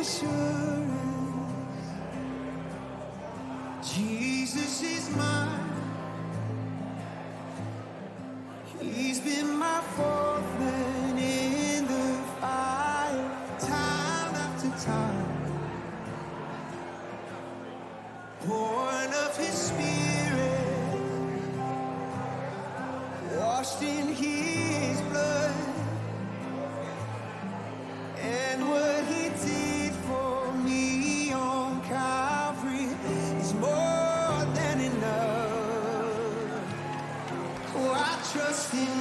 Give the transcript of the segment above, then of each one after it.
assurance. Jesus is mine. He's been my fourth trust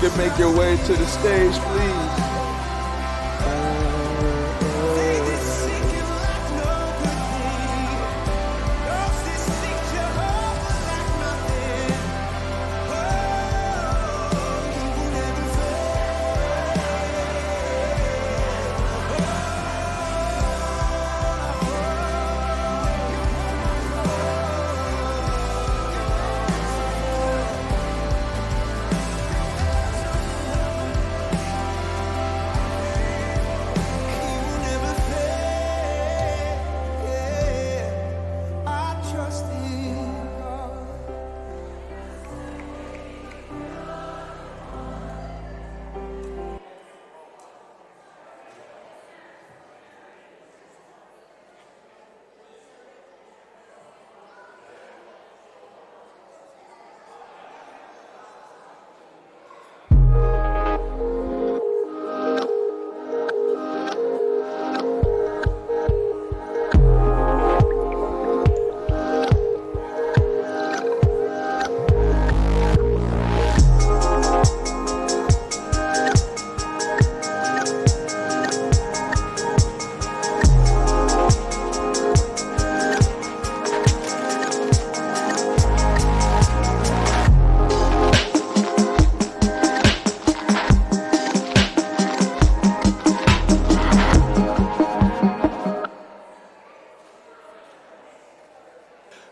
could make your way to the stage, please.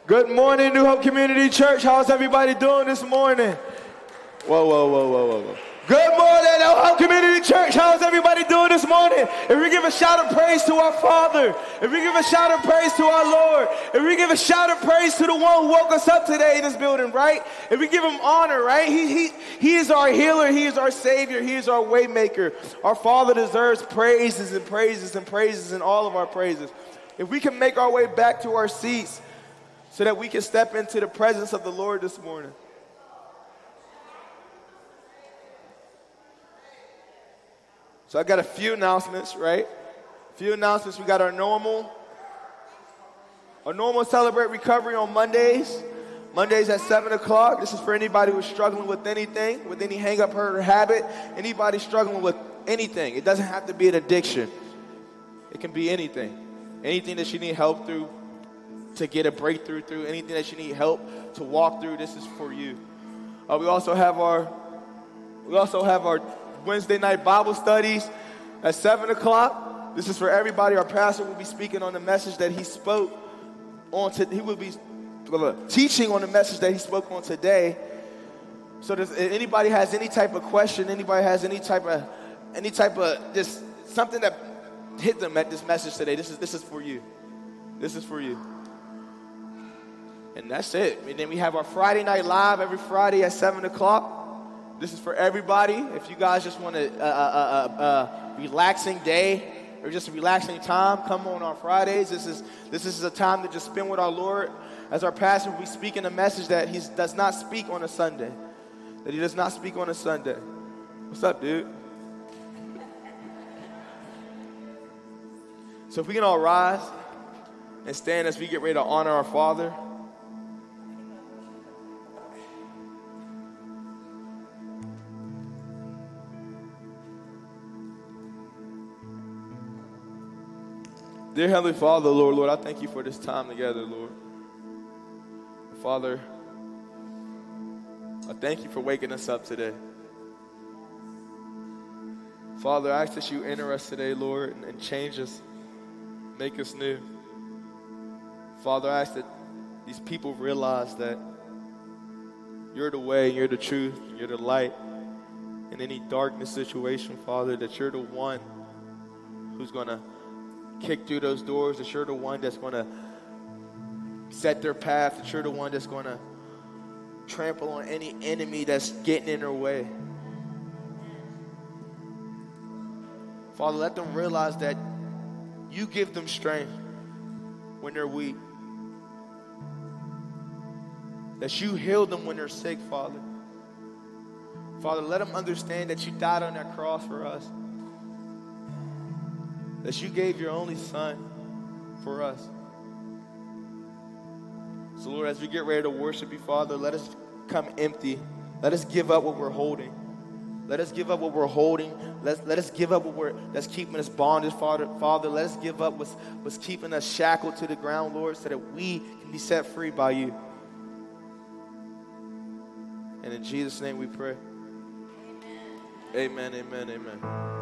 Good morning, New Hope Community Church. How's everybody doing this morning? Whoa, whoa, whoa, whoa, whoa, whoa. Good morning, New Hope Community Church. How's everybody doing this morning? If we give a shout of praise to our Father, if we give a shout of praise to our Lord, if we give a shout of praise to the one who woke us up today in this building, right? If we give him honor, right? He, he, he is our healer, he is our savior, he is our waymaker. Our Father deserves praises and praises and praises and all of our praises. If we can make our way back to our seats, so that we can step into the presence of the Lord this morning. So I got a few announcements, right? A few announcements. We got our normal, our normal celebrate recovery on Mondays. Mondays at 7 o'clock. This is for anybody who's struggling with anything, with any hang up, hurt, or habit. Anybody struggling with anything. It doesn't have to be an addiction, it can be anything. Anything that you need help through, to get a breakthrough through, anything that you need help to walk through, this is for you. Uh, we also have our we also have our Wednesday night Bible studies at seven o'clock. This is for everybody. Our pastor will be speaking on the message that he spoke on. To, he will be teaching on the message that he spoke on today. So, does anybody has any type of question? Anybody has any type of any type of just something that hit them at this message today? This is this is for you. This is for you. And that's it. And then we have our Friday night live every Friday at 7 o'clock. This is for everybody. If you guys just want a, a, a, a, relaxing day or just a relaxing time, come on on Fridays. This is, this is a time to just spend with our Lord. As our pastor, we speak in a message that he does not speak on a Sunday. That he does not speak on a Sunday. What's up, dude? So if we can all rise and stand as we get ready to honor our Father. Dear Heavenly Father, Lord, Lord, I thank you for this time together, Lord. Father, I thank you for waking us up today. Father, I ask that you enter us today, Lord, and, and change us, make us new. Father, I ask that these people realize that you're the way, you're the truth, you're the light. In any darkness situation, Father, that you're the one who's going to kick through those doors, that you're the one that's going to set their path, that you're the one that's going to trample on any enemy that's getting in their way. Father, let them realize that you give them strength when they're weak. That you heal them when they're sick, Father. Father, let them understand that you died on that cross for us that you gave your only son for us. So, Lord, as we get ready to worship you, Father, let us come empty. Let us give up what we're holding. Let us give up what we're holding. Let's, let us give up what we're, that's keeping us bonded, Father. Father, let us give up what's, what's keeping us shackled to the ground, Lord, so that we can be set free by you. And in Jesus' name we pray. Amen, amen, amen. amen.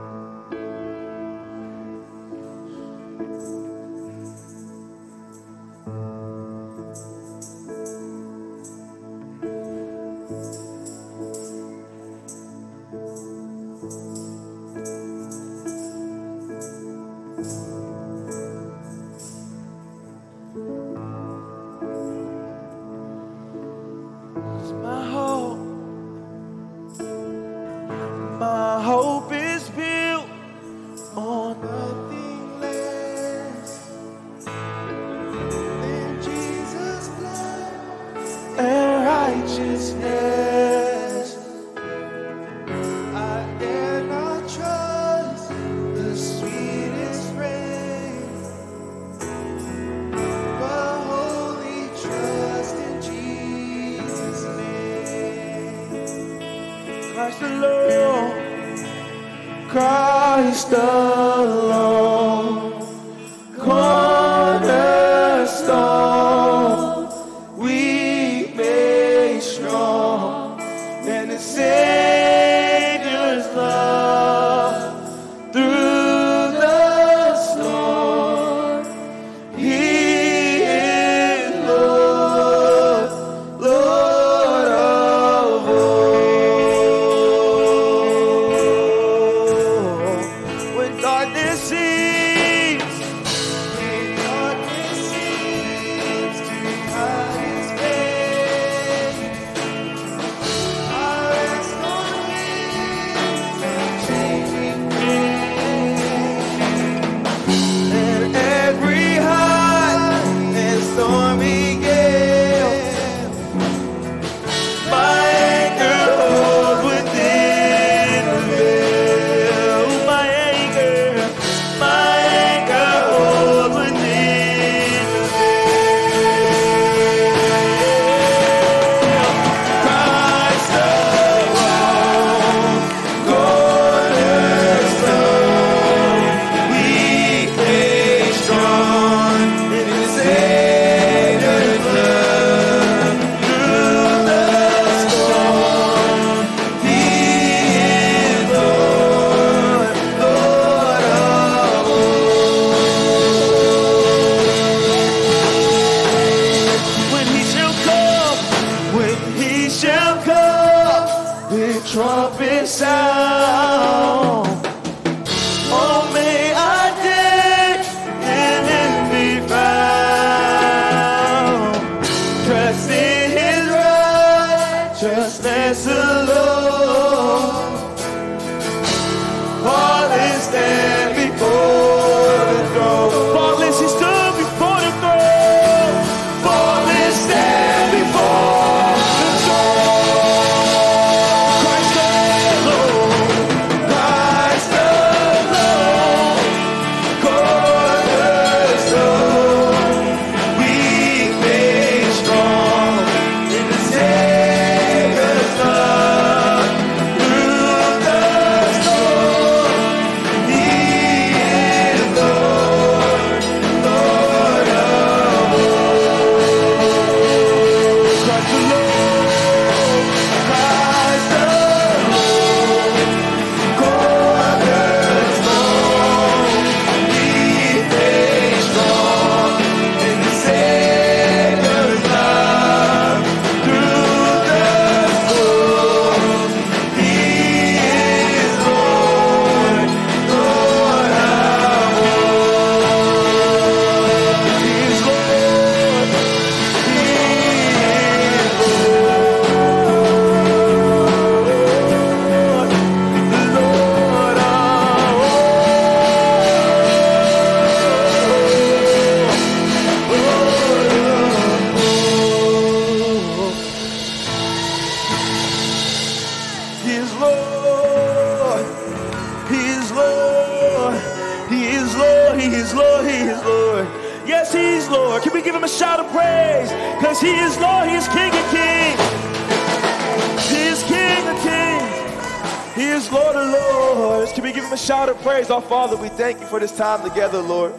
together, Lord.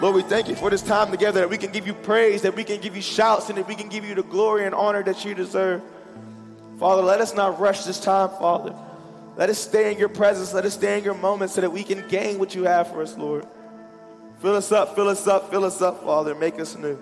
Lord, we thank you for this time together that we can give you praise, that we can give you shouts, and that we can give you the glory and honor that you deserve. Father, let us not rush this time, Father. Let us stay in your presence. Let us stay in your moment so that we can gain what you have for us, Lord. Fill us up, fill us up, fill us up, Father. Make us new.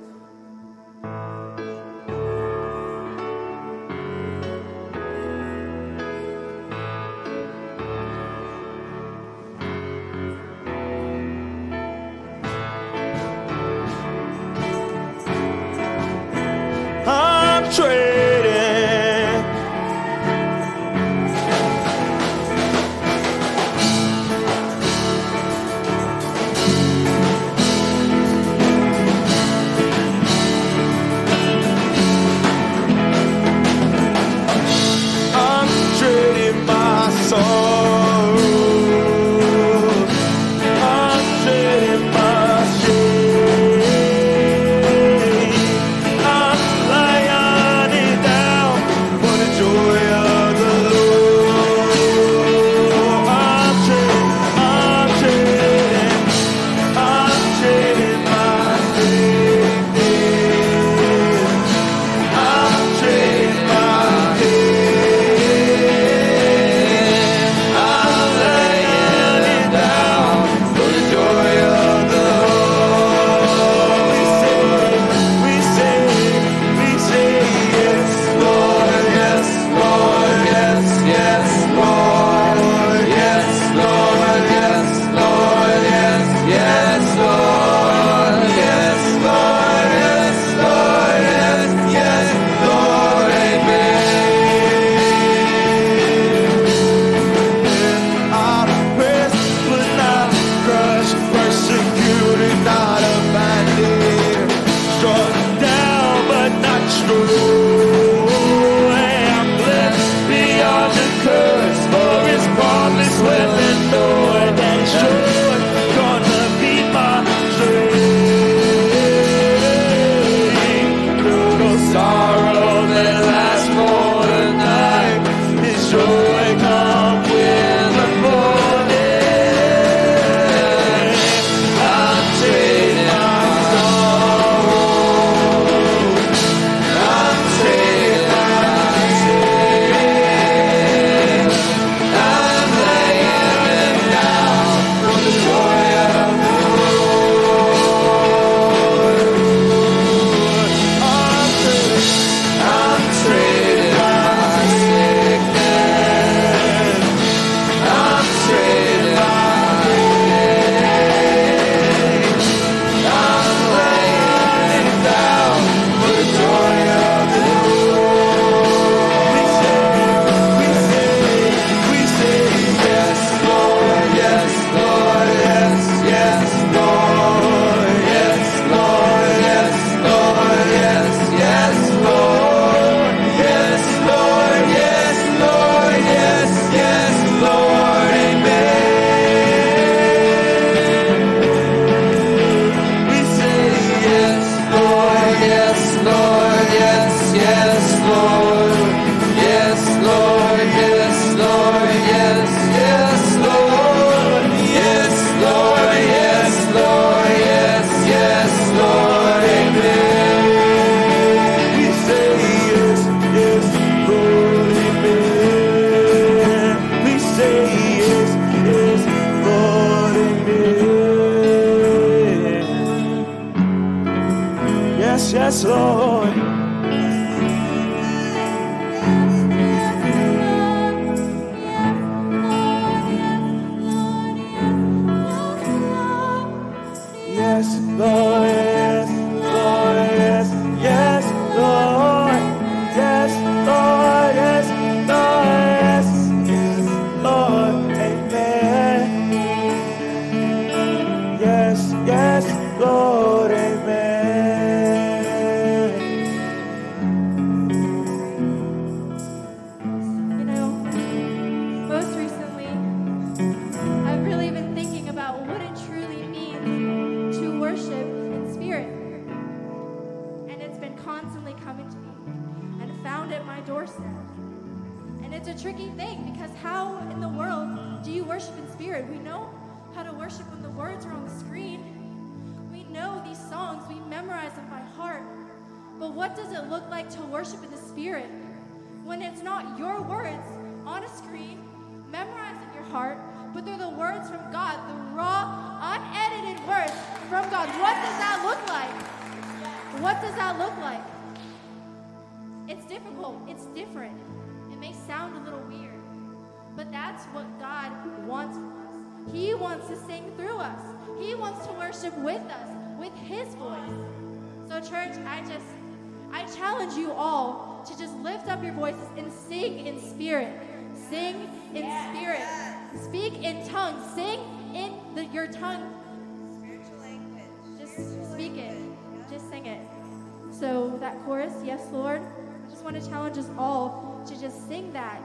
Yes, Lord. I just want to challenge us all to just sing that.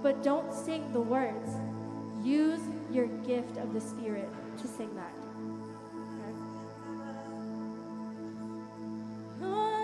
But don't sing the words. Use your gift of the Spirit to sing that. Okay?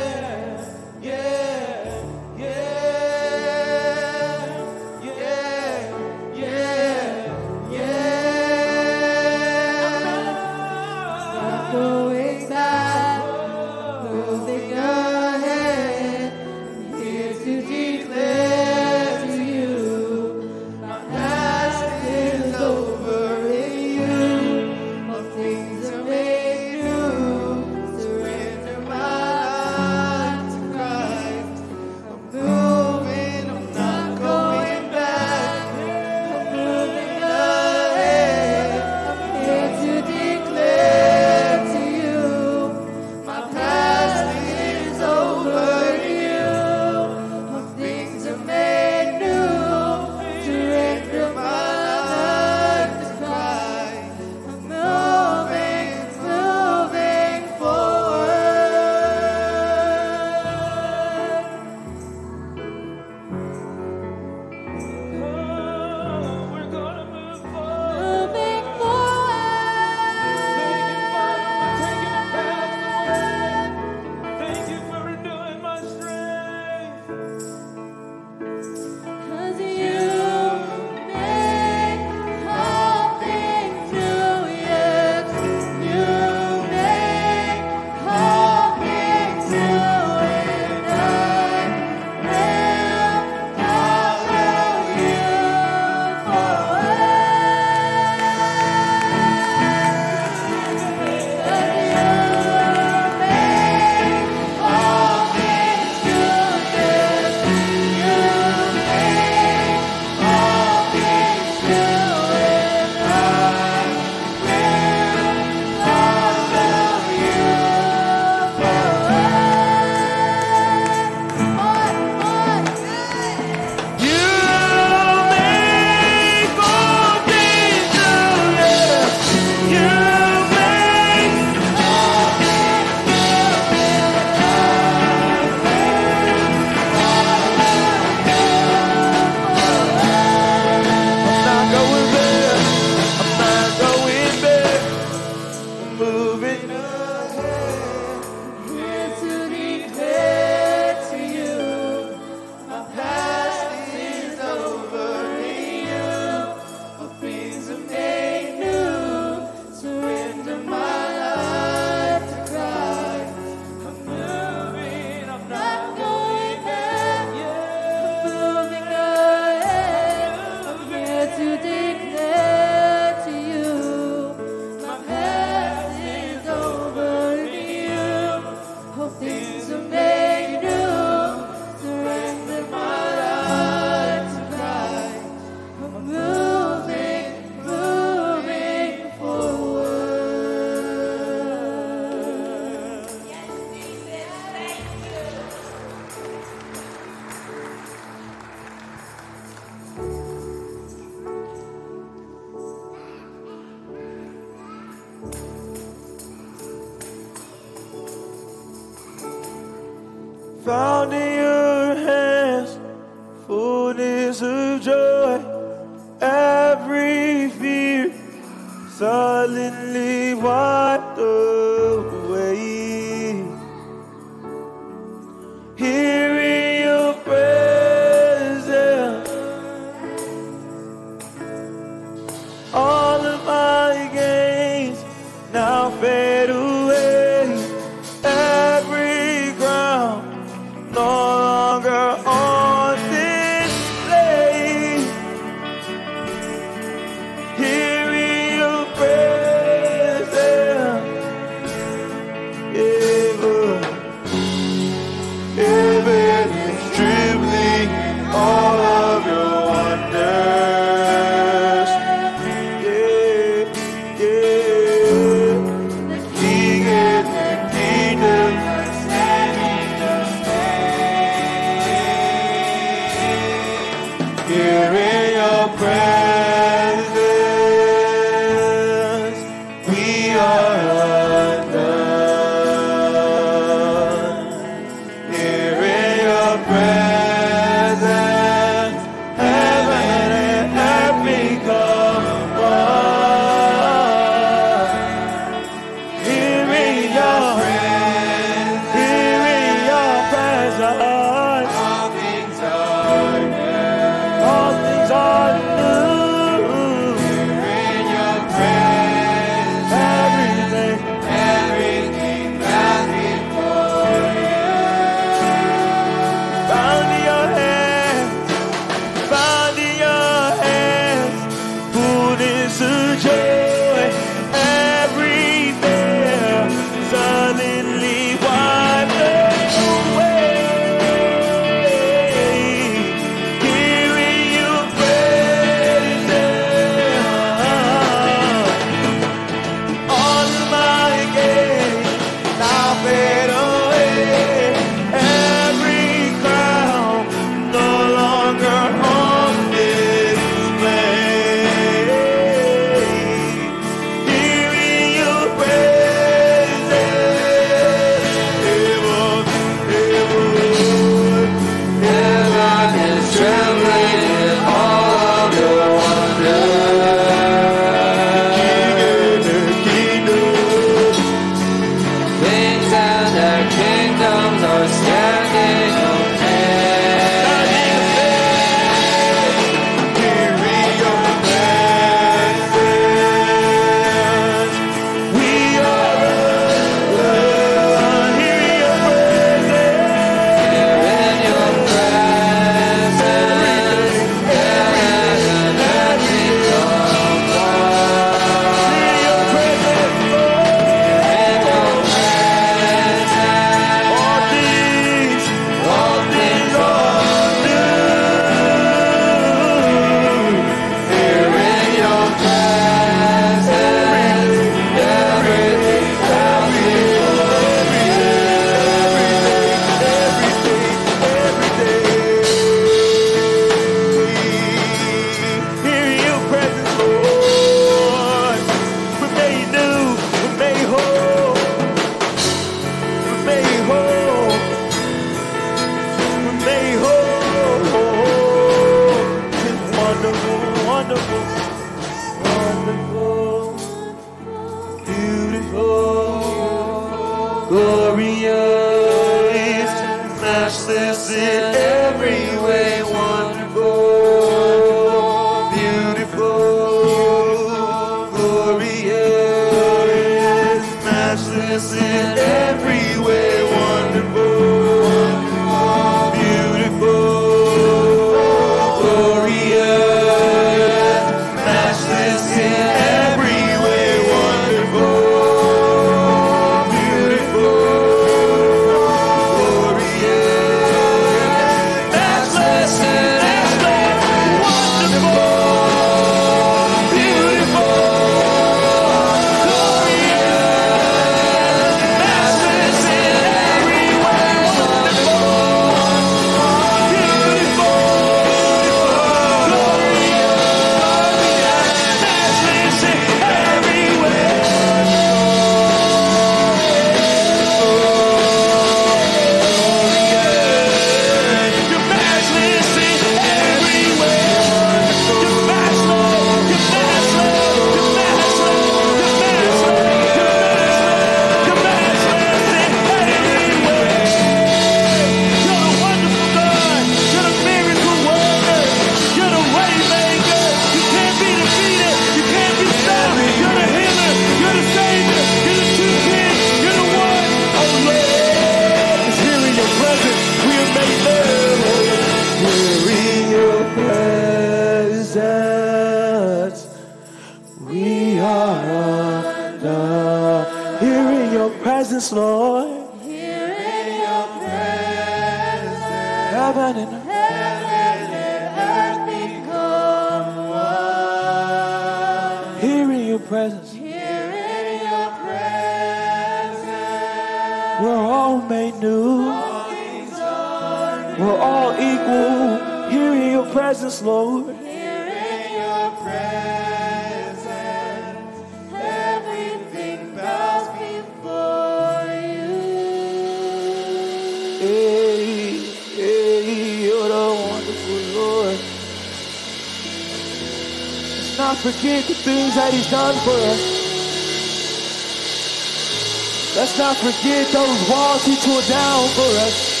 Forget those walls He tore down for us.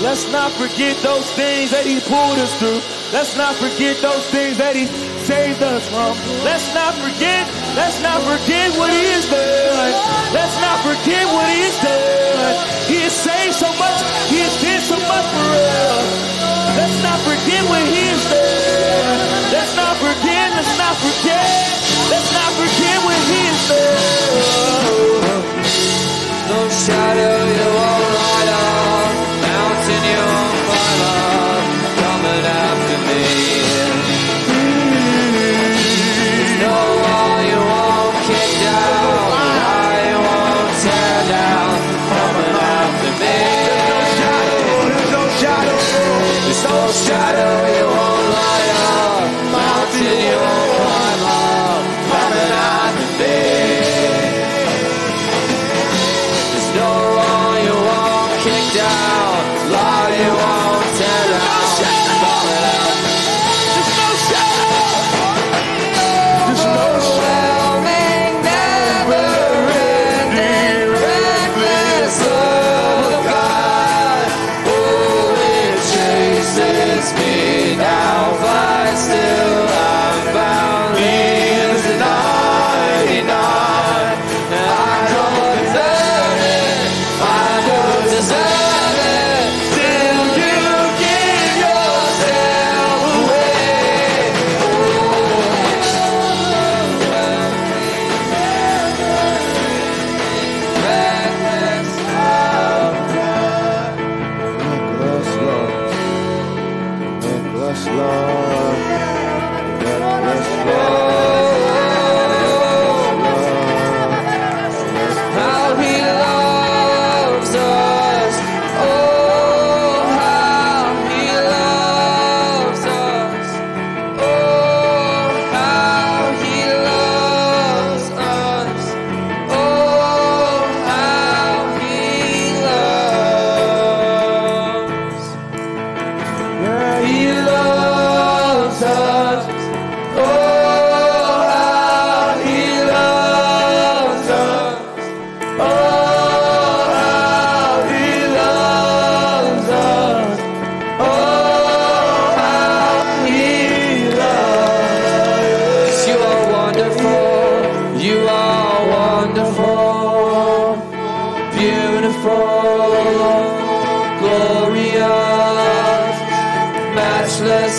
Let's not forget those things that He pulled us through. Let's not forget those things that He saved us from. Let's not forget, let's not forget what He has done. Let's not forget what He has done. He has saved so much, He has did so much for us. Let's not forget what He has done. Let's not forget, let's not forget, let's not forget what He has done. No shadow you won't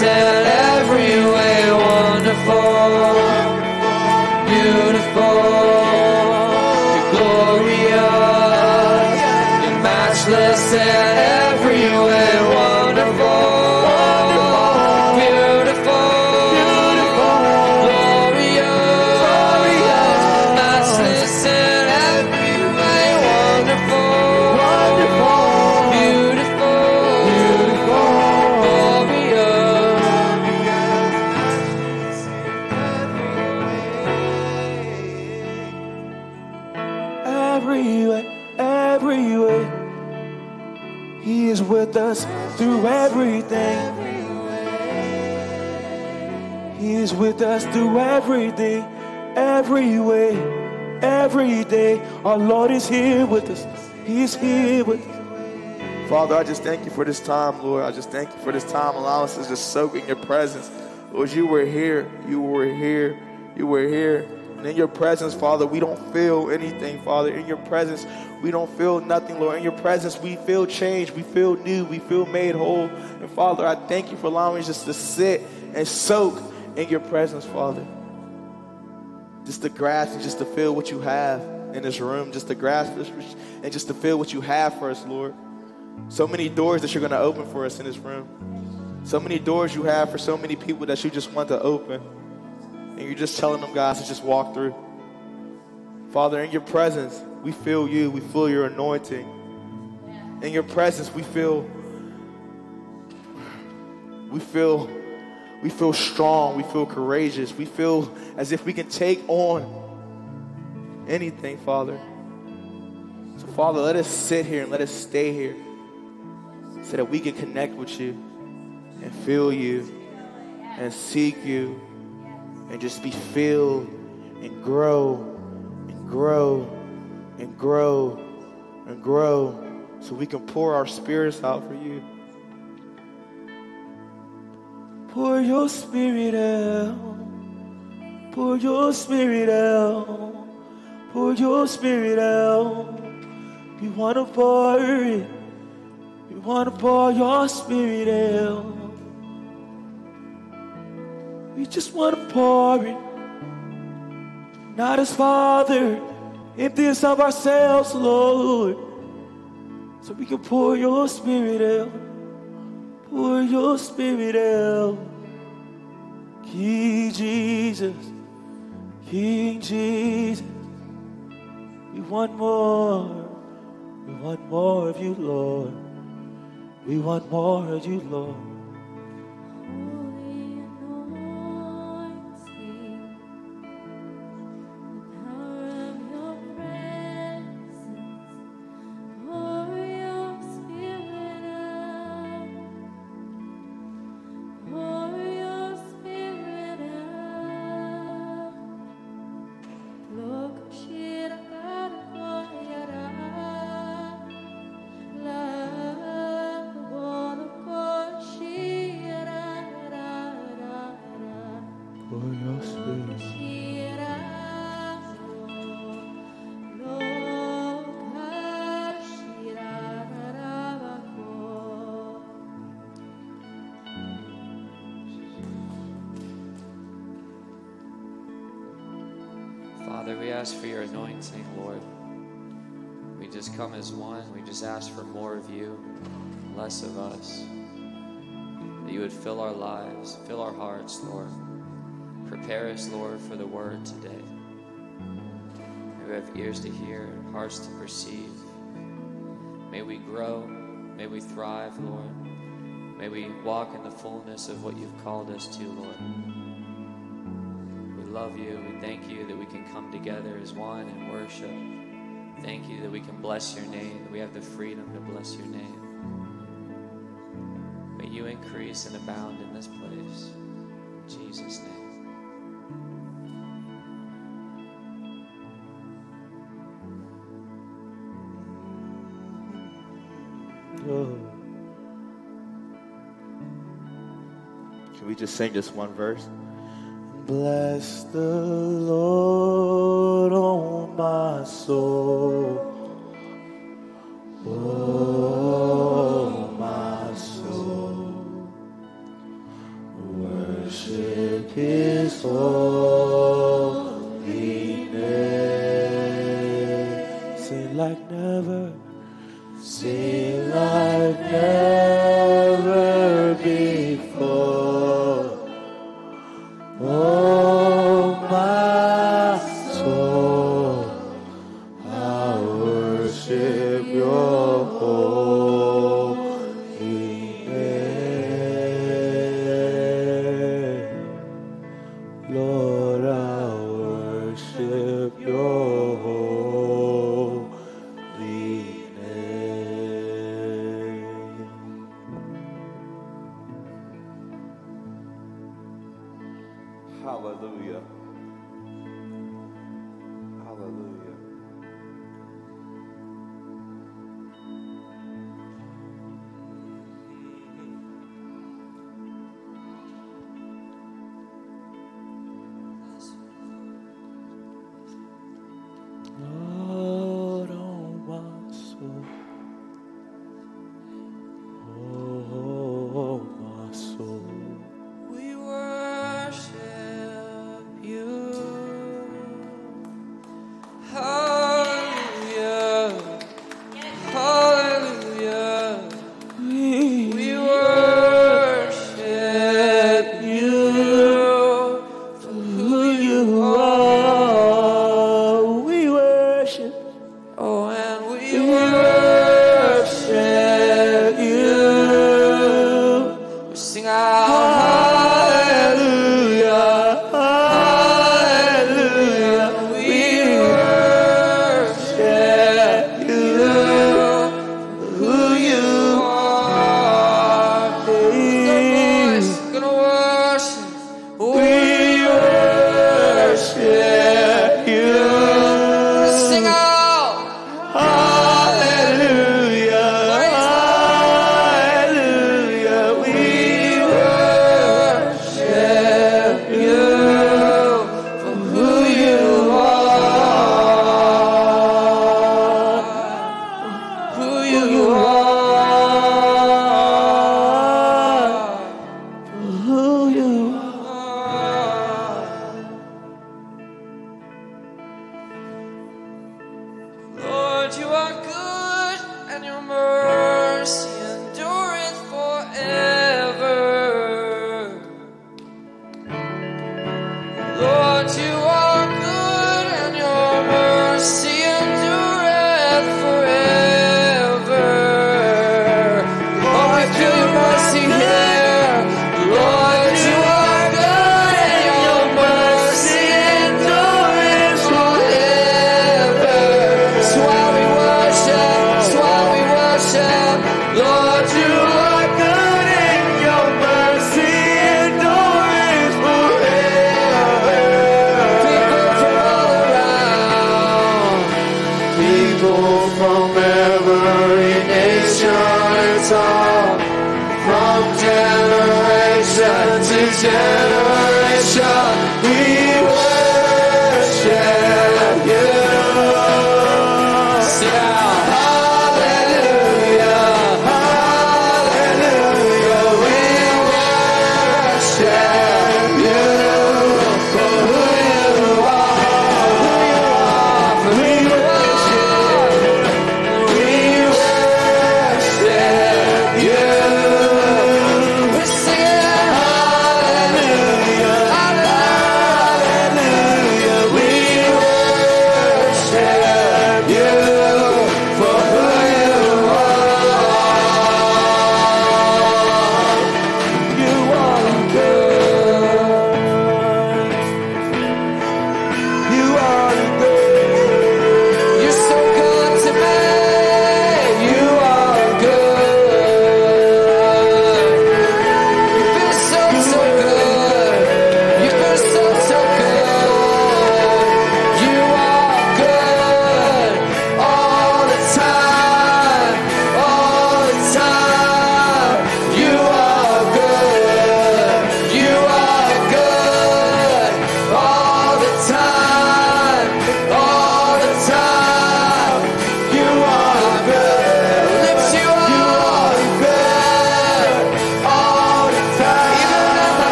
Matchless with us through everything, every way, every day. Our Lord is here with us. He's here with us. Father, I just thank you for this time, Lord. I just thank you for this time. Allow us to just soak in your presence. Lord, you were here. You were here. You were here. And in your presence, Father, we don't feel anything, Father. In your presence, we don't feel nothing, Lord. In your presence, we feel changed. We feel new. We feel made whole. And Father, I thank you for allowing us just to sit and soak in your presence, Father. just to grasp and just to feel what you have in this room, just to grasp and just to feel what you have for us, Lord. So many doors that you're going to open for us in this room. So many doors you have for so many people that you just want to open. And you're just telling them, guys, to just walk through. Father, in your presence, we feel you. We feel your anointing. In your presence, we feel we feel we feel strong, we feel courageous, we feel as if we can take on anything, Father. So, Father, let us sit here and let us stay here so that we can connect with you and feel you and seek you and just be filled and grow and grow and grow and grow so we can pour our spirits out for you. Pour your spirit out. Pour your spirit out. Pour your spirit out. We want to pour it. We want to pour your spirit out. We just want to pour it. Not as Father, empty us of ourselves, Lord. So we can pour your spirit out. Pour your spirit out. King Jesus, King Jesus. We want more. We want more of you, Lord. We want more of you, Lord. Ask for more of you, less of us. That you would fill our lives, fill our hearts, Lord. Prepare us, Lord, for the word today. May we have ears to hear, and hearts to perceive. May we grow. May we thrive, Lord. May we walk in the fullness of what you've called us to, Lord. We love you. We thank you that we can come together as one and worship. Thank you that we can bless your name, that we have the freedom to bless your name. May you increase and abound in this place. In Jesus' name. Oh. Can we just sing just one verse? Bless the Lord, oh my soul.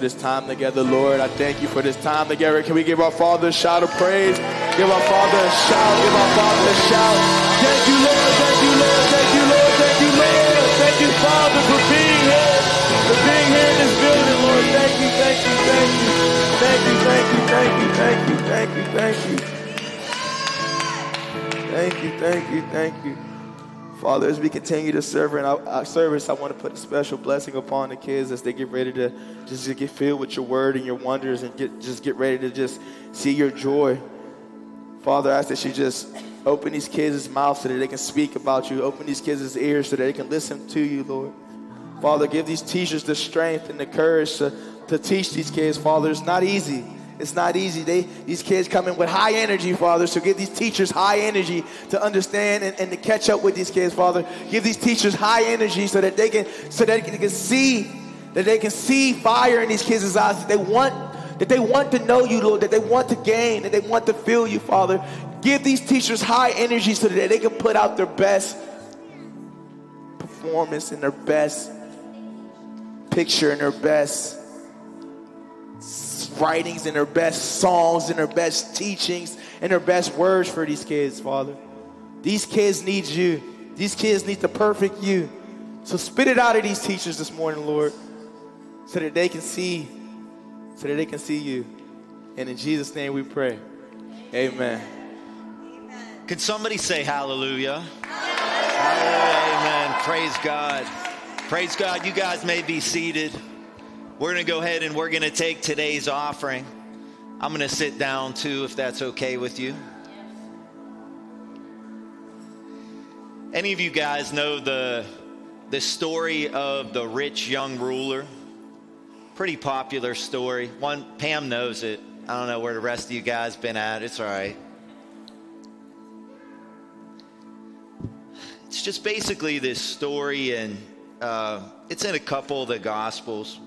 This time together, Lord. I thank you for this time together. Can we give our Father a shout of praise? Give our Father a shout. Give our Father a shout. Thank you, Lord. Thank you, Lord. Thank you, Lord. Thank you, Lord. Thank you, Father, for being here. For being here in this building, Lord. Thank you, thank you, thank you. Thank you, thank you, thank you, thank you, thank you, thank you. Thank you, thank you, thank you. Father, as we continue to serve in our service, I want to put a special blessing upon the kids as they get ready to just to get filled with your word and your wonders and get just get ready to just see your joy. Father, I ask that you just open these kids' mouths so that they can speak about you. Open these kids' ears so that they can listen to you, Lord. Father, give these teachers the strength and the courage to, to teach these kids, Father. It's not easy. It's not easy. They these kids come in with high energy, Father. So give these teachers high energy to understand and, and to catch up with these kids, Father. Give these teachers high energy so that they can so that they can see that they can see fire in these kids' eyes. That they want that they want to know you, Lord. That they want to gain. That they want to feel you, Father. Give these teachers high energy so that they can put out their best performance and their best picture and their best writings and their best songs and their best teachings and their best words for these kids, Father. These kids need you. These kids need the perfect you. So spit it out of these teachers this morning, Lord, so that they can see, so that they can see you. And in Jesus' name we pray. Amen. Can somebody say hallelujah? Hallelujah, amen. Praise God. Praise God. You guys may be seated. We're going to go ahead and we're going to take today's offering. I'm going to sit down too, if that's okay with you. Any of you guys know the, the story of the rich young ruler? Pretty popular story. One, Pam knows it. I don't know where the rest of you guys been at. It's all right. It's just basically this story, and uh, it's in a couple of the Gospels,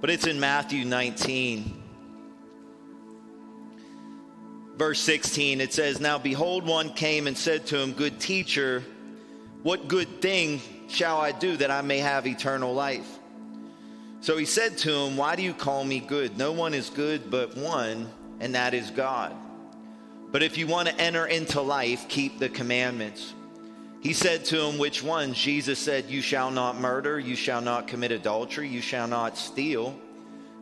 but it's in Matthew 19, verse 16. It says, Now behold, one came and said to him, Good teacher, what good thing shall I do that I may have eternal life? So he said to him, Why do you call me good? No one is good but one, and that is God. But if you want to enter into life, keep the commandments. He said to him, Which ones? Jesus said, You shall not murder, you shall not commit adultery, you shall not steal,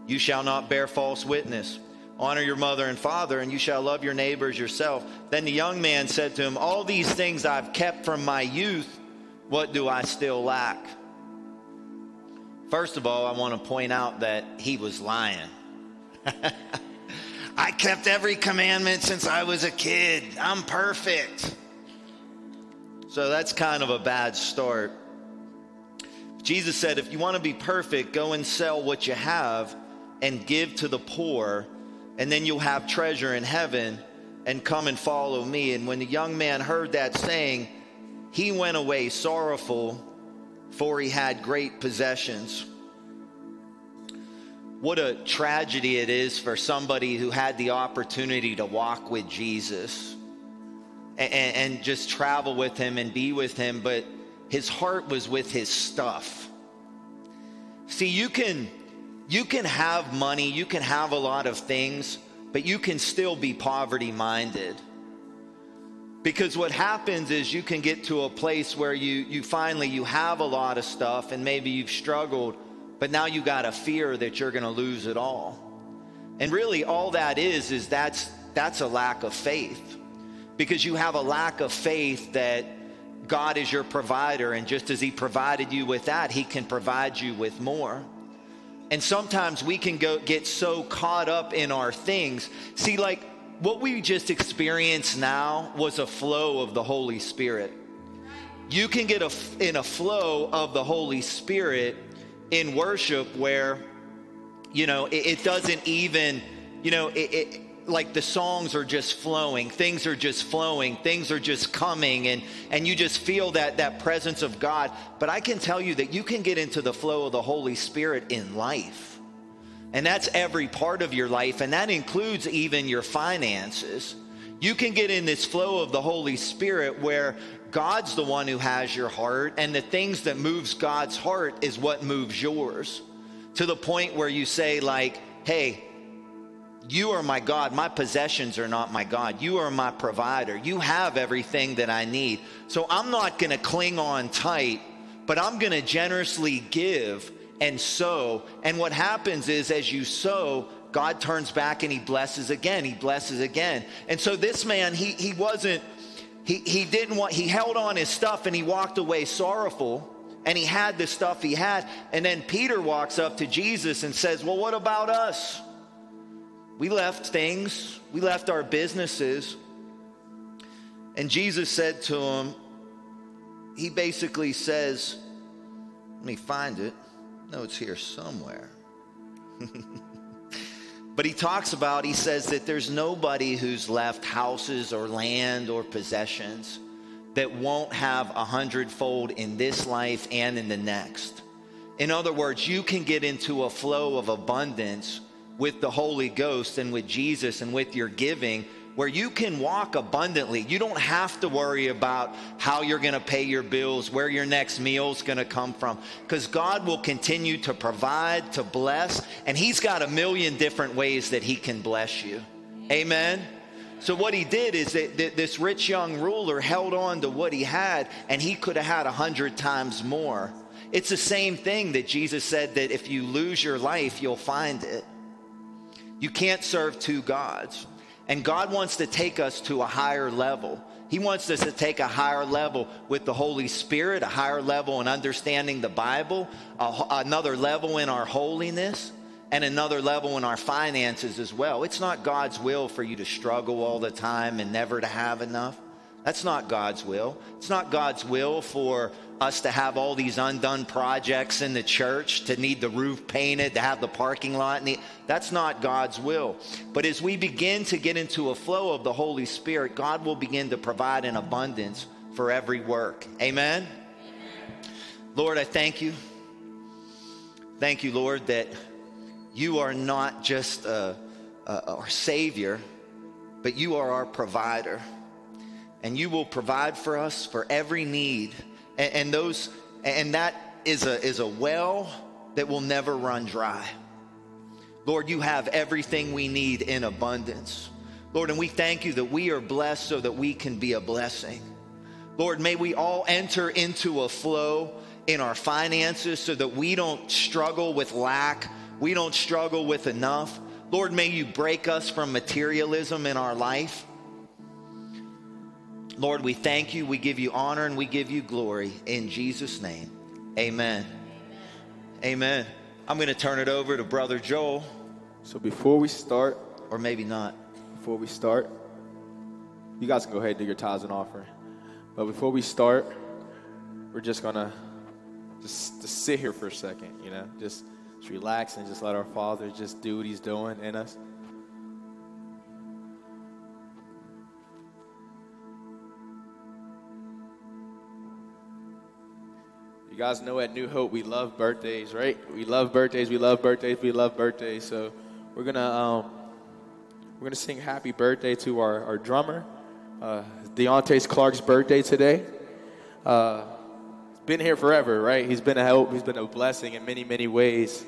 you shall not bear false witness. Honor your mother and father, and you shall love your neighbors yourself. Then the young man said to him, All these things I've kept from my youth, what do I still lack? First of all, I want to point out that he was lying. I kept every commandment since I was a kid. I'm perfect. So that's kind of a bad start. Jesus said, if you want to be perfect, go and sell what you have and give to the poor, and then you'll have treasure in heaven, and come and follow me. And when the young man heard that saying, he went away sorrowful, for he had great possessions. What a tragedy it is for somebody who had the opportunity to walk with Jesus and, and, just travel with him and be with him, but his heart was with his stuff. See, you can you can have money, you can have a lot of things, but you can still be poverty minded. Because what happens is you can get to a place where you you finally you have a lot of stuff and maybe you've struggled, but now you got a fear that you're going to lose it all. And really all that is is that's that's a lack of faith because you have a lack of faith that God is your provider, and just as He provided you with that, He can provide you with more. And sometimes we can go get so caught up in our things. See, like what we just experienced now was a flow of the Holy Spirit. You can get a, in a flow of the Holy Spirit in worship where, you know, it, it doesn't even, you know, it, it like the songs are just flowing things are just flowing things are just coming and and you just feel that that presence of god but i can tell you that you can get into the flow of the holy spirit in life and that's every part of your life and that includes even your finances you can get in this flow of the holy spirit where god's the one who has your heart and the things that moves god's heart is what moves yours to the point where you say like hey you are my God. My possessions are not my God. You are my provider. You have everything that I need. So I'm not going to cling on tight, but I'm going to generously give and sow. And what happens is, as you sow, God turns back and he blesses again. He blesses again. And so this man, he, he wasn't, he, he didn't want, he held on his stuff and he walked away sorrowful. And he had the stuff he had. And then Peter walks up to Jesus and says, Well, what about us? We left things, we left our businesses. And Jesus said to him, He basically says, Let me find it. No, it's here somewhere. but he talks about, he says that there's nobody who's left houses or land or possessions that won't have a hundredfold in this life and in the next. In other words, you can get into a flow of abundance with the Holy Ghost and with Jesus and with your giving where you can walk abundantly. You don't have to worry about how you're going to pay your bills, where your next meal is going to come from, because God will continue to provide, to bless, and He's got a million different ways that He can bless you. Amen. So, what he did is that, this rich young ruler held on to what he had, and he could have had a hundred times more. It's the same thing that Jesus said that if you lose your life, you'll find it. You can't serve two gods. And God wants to take us to a higher level. He wants us to take a higher level with the Holy Spirit, a higher level in understanding the Bible, a, another level in our holiness, and another level in our finances as well. It's not God's will for you to struggle all the time and never to have enough. That's not God's will. It's not God's will for us to have all these undone projects in the church, to need the roof painted, to have the parking lot. Need, that's not God's will. But as we begin to get into a flow of the Holy Spirit, God will begin to provide an abundance for every work. Amen? Lord, I thank you. Thank you, Lord, that you are not just our Savior, but you are our provider. And you will provide for us for every need and, and those and that is a is a well that will never run dry. Lord, you have everything we need in abundance. Lord, and we thank you that we are blessed so that we can be a blessing. Lord, may we all enter into a flow in our finances so that we don't struggle with lack, we don't struggle with enough. Lord, may you break us from materialism in our life. Lord, we thank you, we give you honor, and we give you glory. In Jesus' name, amen. Amen. I'm going to turn it over to Brother Joel. So before we start, or maybe not, before we start, you guys can go ahead and do your tithes and offering. But before we start, we're just going to just, just sit here for a second, you know, just, just relax and just let our Father just do what He's doing in us. You guys know at New Hope we love birthdays, right? We love birthdays. We love birthdays. We love birthdays. So we're gonna um, we're gonna sing happy birthday to our, our drummer. Uh, Deontay Clark's birthday today. Uh, been here forever, right? He's been a help. He's been a blessing in many many ways,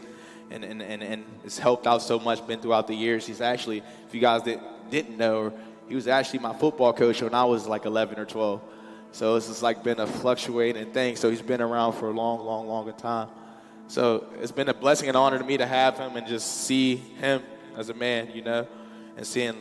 and and and, and it's helped out so much. Been throughout the years. He's actually, if you guys did, didn't know, he was actually my football coach when I was like 11 or 12. So it's just like been a fluctuating thing. So he's been around for a long, long, long time. So it's been a blessing and honor to me to have him and just see him as a man, you know, and seeing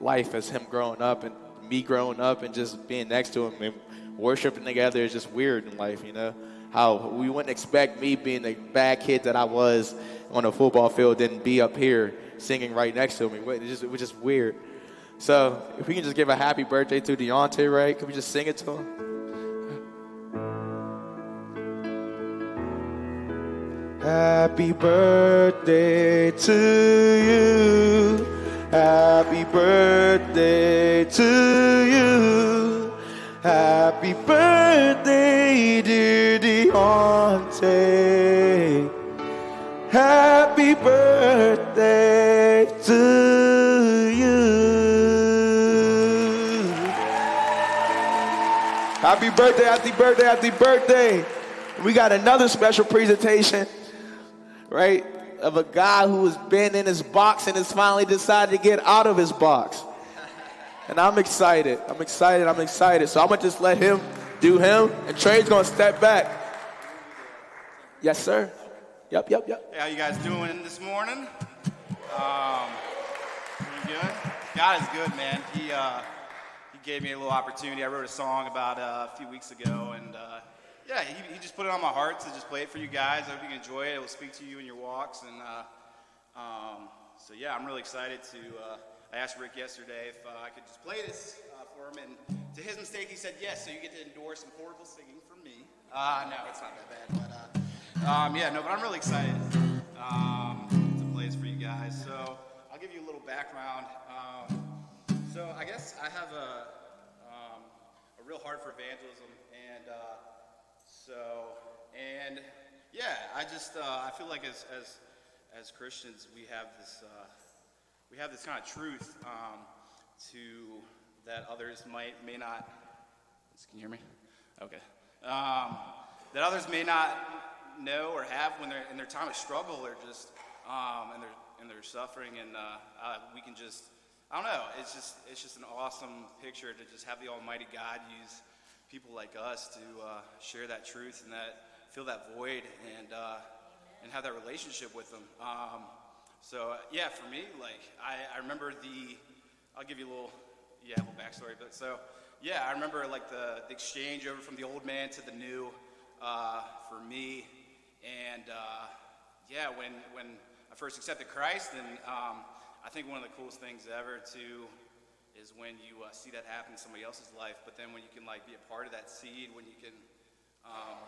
life as him growing up and me growing up and just being next to him and worshiping together is just weird in life, you know. How we wouldn't expect me being the bad kid that I was on the football field, then be up here singing right next to me. It just, it was just weird. So if we can just give a happy birthday to Deontay, right? Can we just sing it to him? Happy birthday to you. Happy birthday to you. Happy birthday, dear Deontay. Happy birthday to you. Happy birthday, happy birthday, happy birthday. We got another special presentation, right, of a guy who has been in his box and has finally decided to get out of his box. And I'm excited. I'm excited. I'm excited. So I'm going to just let him do him, and Trey's going to step back. Yes, sir. Yep, yep, yep. Hey, how you guys doing this morning? Um, pretty good. God is good, man. He uh, gave me a little opportunity. I wrote a song about uh, a few weeks ago, and uh, yeah, he, he just put it on my heart to just play it for you guys. I hope you can enjoy it. It will speak to you in your walks, and uh, um, so yeah, I'm really excited to. Uh, I asked Rick yesterday if uh, I could just play this for him, and to his mistake, he said yes. So you get to endorse some horrible singing from me. Uh, no, it's not that bad, but. Um, yeah, no, but I'm really excited um, to play this for you guys. So I'll give you a little background. So I guess I have a, um, a real heart for evangelism, and uh, so and yeah, I just uh, I feel like as as as Christians we have this uh, we have this kind of truth um, to that others might may not. Can you hear me? Okay. Um, that others may not know or have when they're in their time of struggle or just um, and they're and they're suffering and uh, uh, we can just I don't know it's just it's just an awesome picture to just have the Almighty God use people like us to uh, share that truth and that fill that void and uh, and have that relationship with them. Um, so yeah, for me, like I, I remember the I'll give you a little yeah a little backstory, but so yeah, I remember like the, the exchange over from the old man to the new uh, for me and uh, yeah, when, when I first accepted Christ, and um, I think one of the coolest things ever too is when you uh, see that happen in somebody else's life. But then when you can like be a part of that seed, when you can um,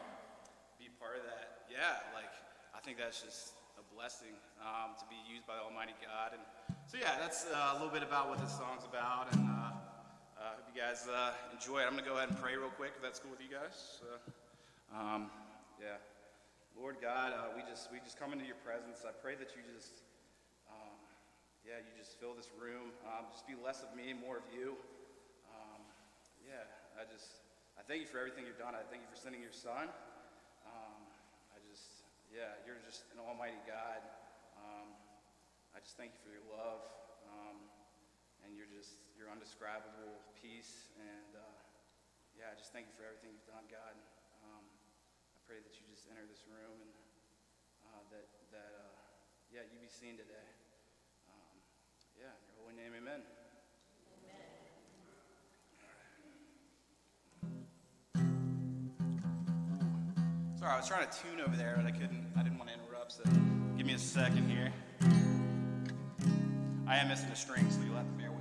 be part of that, yeah, like I think that's just a blessing um, to be used by Almighty God. And so yeah, that's uh, a little bit about what this song's about, and uh, uh hope you guys uh, enjoy it. I'm gonna go ahead and pray real quick. If that's cool with you guys. Um, yeah. Lord God, uh, we just we just come into your presence. I pray that you just, yeah, you just fill this room. Um, just be less of me, more of you. Um, yeah, I just I thank you for everything you've done. I thank you for sending your Son. Um, I just yeah, you're just an Almighty God. Um, I just thank you for your love, um, and you're just your undescribable peace. And uh, yeah, I just thank you for everything you've done, God I pray that you just enter this room and uh, that, that uh, yeah, you be seen today. Um, yeah, in your holy name, amen. Sorry, I was trying to tune over there, but I couldn't. I didn't want to interrupt. So give me a second here. I am missing a string, so you'll have to bear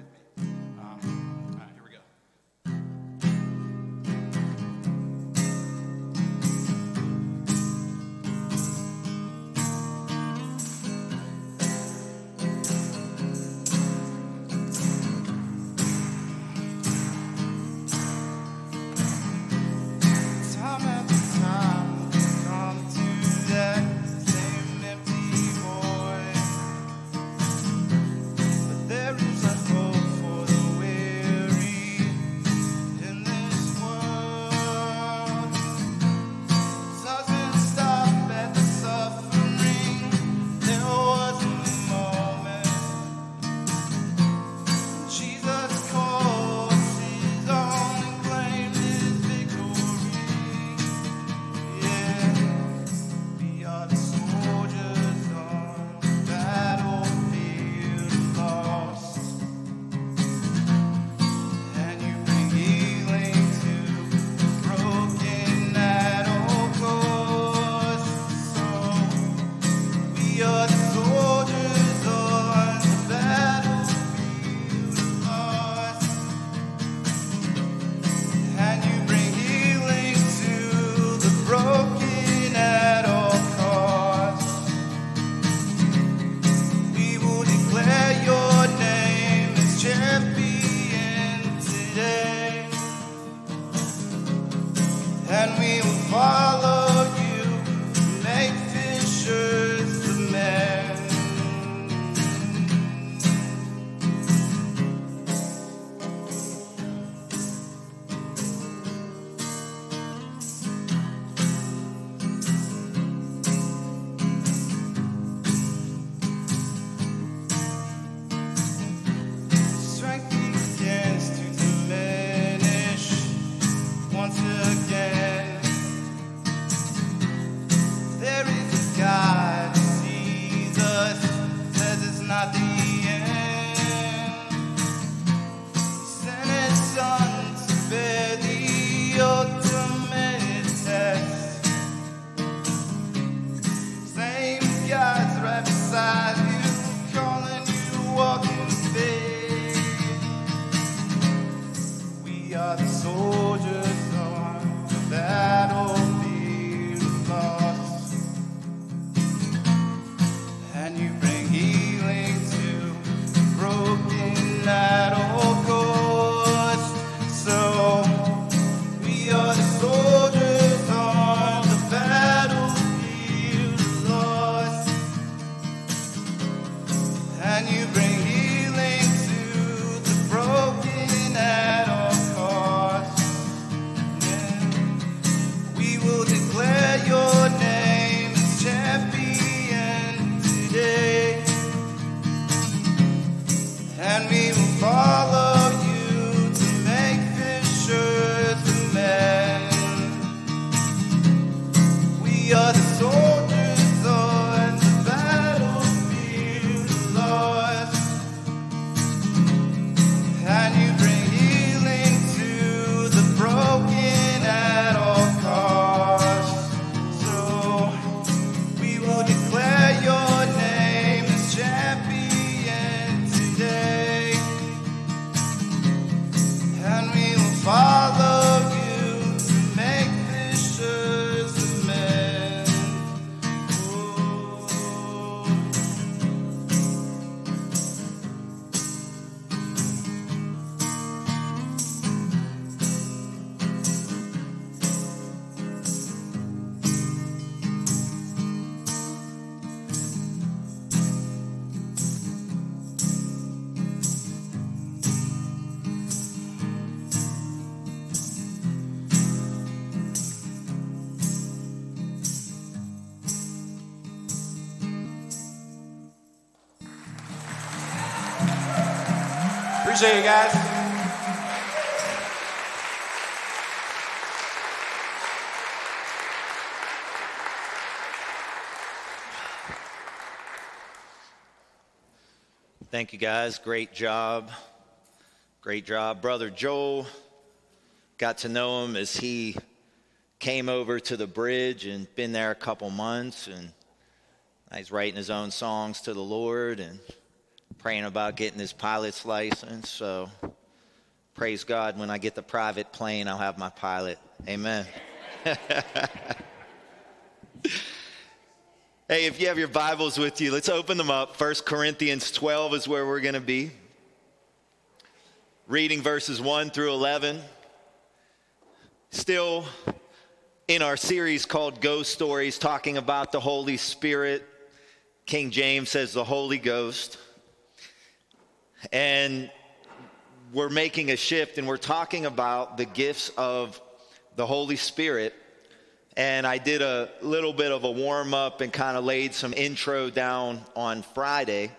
Thank you guys. Great job. Great job. Brother Joel got to know him as he came over to the bridge and been there a couple months and he's writing his own songs to the Lord and praying about getting his pilot's license. So praise God when I get the private plane I'll have my pilot. Amen. Hey, if you have your Bibles with you, let's open them up. 1 Corinthians 12 is where we're going to be. Reading verses 1 through 11. Still in our series called Ghost Stories, talking about the Holy Spirit. King James says the Holy Ghost. And we're making a shift and we're talking about the gifts of the Holy Spirit and I did a little bit of a warm up and kind of laid some intro down on Friday.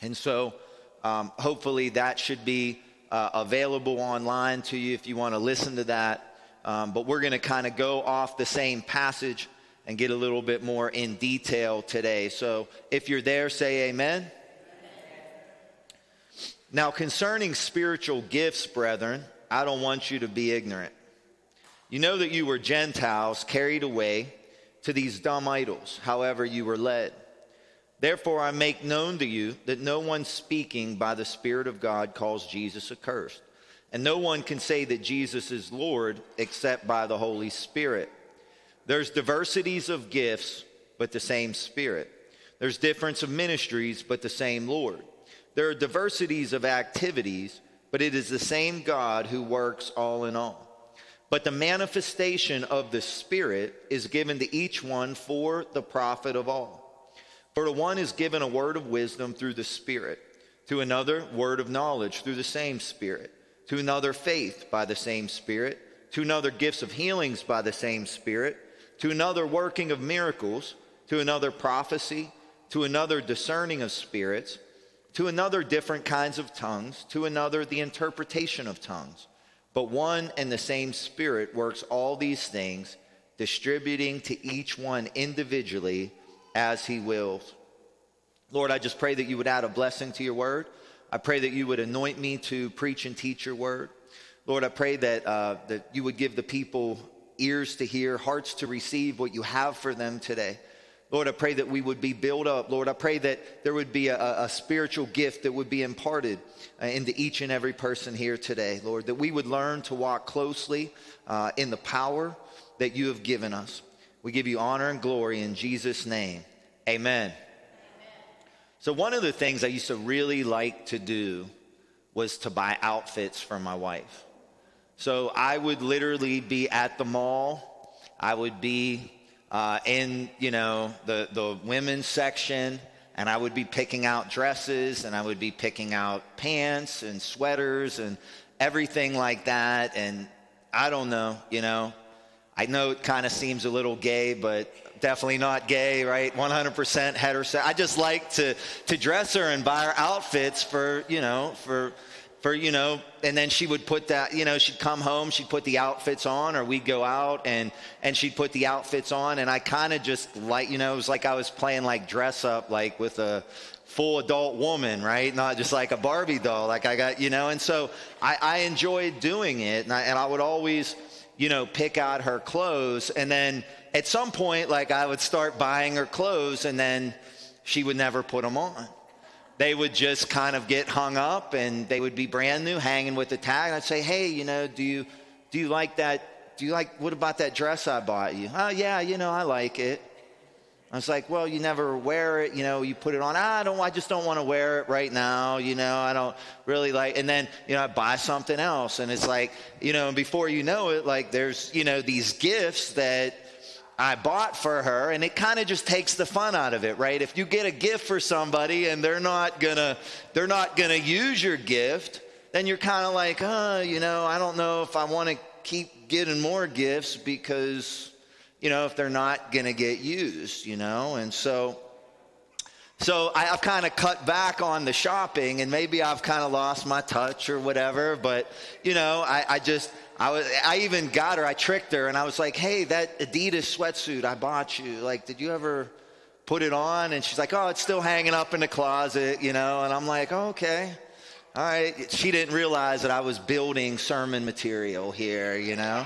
And so um, hopefully that should be uh, available online to you if you want to listen to that. Um, but we're going to kind of go off the same passage and get a little bit more in detail today. So if you're there, say amen. Now, concerning spiritual gifts, brethren, I don't want you to be ignorant. You know that you were Gentiles carried away to these dumb idols, however, you were led. Therefore, I make known to you that no one speaking by the Spirit of God calls Jesus accursed. And no one can say that Jesus is Lord except by the Holy Spirit. There's diversities of gifts, but the same Spirit. There's difference of ministries, but the same Lord. There are diversities of activities, but it is the same God who works all in all. But the manifestation of the Spirit is given to each one for the profit of all. For to one is given a word of wisdom through the Spirit, to another, word of knowledge through the same Spirit, to another, faith by the same Spirit, to another, gifts of healings by the same Spirit, to another, working of miracles, to another, prophecy, to another, discerning of spirits, to another, different kinds of tongues, to another, the interpretation of tongues. But one and the same Spirit works all these things, distributing to each one individually as he wills. Lord, I just pray that you would add a blessing to your word. I pray that you would anoint me to preach and teach your word. Lord, I pray that, uh, that you would give the people ears to hear, hearts to receive what you have for them today. Lord, I pray that we would be built up. Lord, I pray that there would be a, a spiritual gift that would be imparted uh, into each and every person here today, Lord, that we would learn to walk closely uh, in the power that you have given us. We give you honor and glory in Jesus' name. Amen. So, one of the things I used to really like to do was to buy outfits for my wife. So, I would literally be at the mall, I would be uh, in, you know, the, the women's section, and I would be picking out dresses, and I would be picking out pants and sweaters and everything like that. And I don't know, you know, I know it kind of seems a little gay, but definitely not gay, right? 100% heterosexual. I just like to to dress her and buy her outfits for, you know, for for you know and then she would put that you know she'd come home she'd put the outfits on or we'd go out and and she'd put the outfits on and i kind of just like you know it was like i was playing like dress up like with a full adult woman right? Not just like a barbie doll like i got you know? And so i, I enjoyed doing it and I, and I would always you know pick out her clothes and then at some point like i would start buying her clothes and then she would never put them on they would just kind of get hung up and they would be brand new hanging with the tag. And i'd say hey you know do you do you like that do you like what about that dress i bought you? Oh yeah you know i like it. I was like well you never wear it you know you put it on. Ah, i don't i just don't want to wear it right now you know i don't really like and then you know i buy something else. And it's like you know before you know it like there's you know these gifts that I bought for her, and it kind of just takes the fun out of it, right? If you get a gift for somebody and they're not gonna they're not gonna use your gift, then you're kind of like, oh, you know, I don't know if I want to keep getting more gifts because, you know, if they're not gonna get used, you know, and so. So I, have kind of cut back on the shopping, and maybe I've kind of lost my touch or whatever. But you know, I, I just I was I even got her, I tricked her, and I was like, hey, that Adidas sweatsuit I bought you, like, did you ever put it on? And she's like, oh, it's still hanging up in the closet, you know, and I'm like, oh, okay. All right. She didn't realize that I was building sermon material here, you know.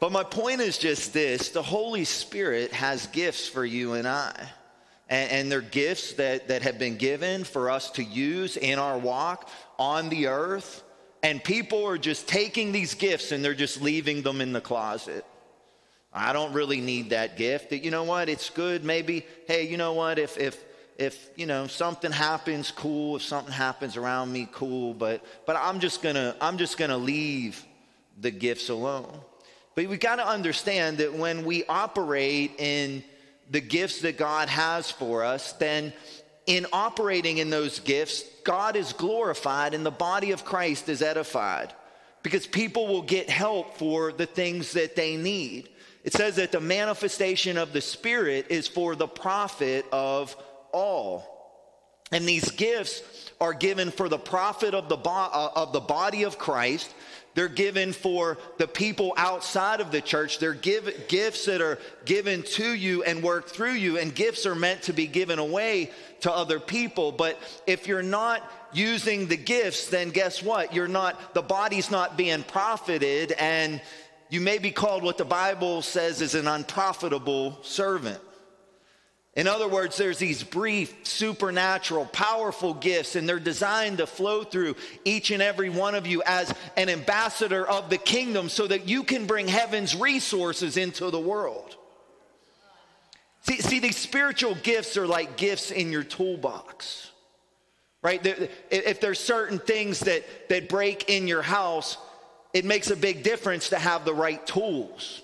But my point is just this the Holy Spirit has gifts for you and I. And, and they're gifts that, that have been given for us to use in our walk on the earth and people are just taking these gifts and they're just leaving them in the closet. I don't really need that gift. You know what? It's good. Maybe, hey, you know what? If, if, if, you know, something happens, cool. If something happens around me, cool. But, but I'm just gonna, I'm just gonna leave the gifts alone. But we got to understand that when we operate in the gifts that God has for us, then in operating in those gifts, God is glorified and the body of Christ is edified because people will get help for the things that they need. It says that the manifestation of the Spirit is for the profit of all. And these gifts are given for the profit of the, bo- uh, of the body of Christ they're given for the people outside of the church. They're give, gifts that are given to you and work through you, and gifts are meant to be given away to other people. But if you're not using the gifts, then guess what? You're not, the body's not being profited, and you may be called what the Bible says is an unprofitable servant. In other words, there's these brief, supernatural, powerful gifts, and they're designed to flow through each and every one of you as an ambassador of the kingdom so that you can bring heaven's resources into the world. See, see these spiritual gifts are like gifts in your toolbox, right? If there's certain things that, that break in your house, it makes a big difference to have the right tools.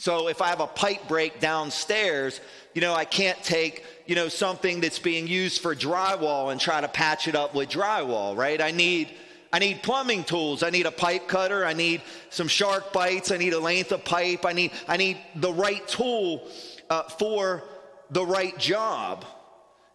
So if I have a pipe break downstairs, you know, I can't take, you know, something that's being used for drywall and try to patch it up with drywall, right? I need I need plumbing tools. I need a pipe cutter. I need some shark bites. I need a length of pipe. I need I need the right tool uh, for the right job.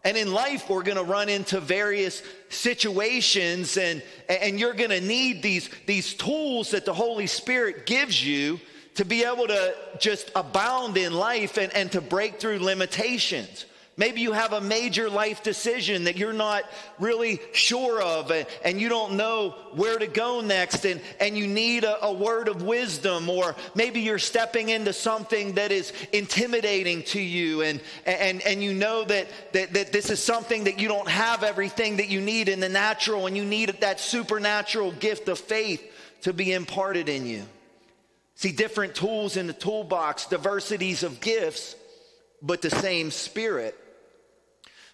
And in life, we're going to run into various situations, and, and you're going to need these, these tools that the Holy Spirit gives you to be able to just abound in life and, and to break through limitations. Maybe you have a major life decision that you're not really sure of and, and you don't know where to go next and, and you need a, a word of wisdom or maybe you're stepping into something that is intimidating to you and, and, and you know that, that, that this is something that you don't have everything that you need in the natural and you need that supernatural gift of faith to be imparted in you. See, different tools in the toolbox, diversities of gifts, but the same spirit.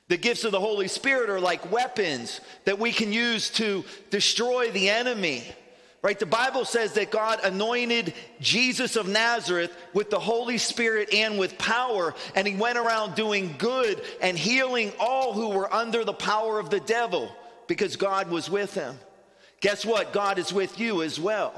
The gifts of the Holy Spirit are like weapons that we can use to destroy the enemy. Right? The Bible says that God anointed Jesus of Nazareth with the Holy Spirit and with power, and he went around doing good and healing all who were under the power of the devil because God was with him. Guess what? God is with you as well.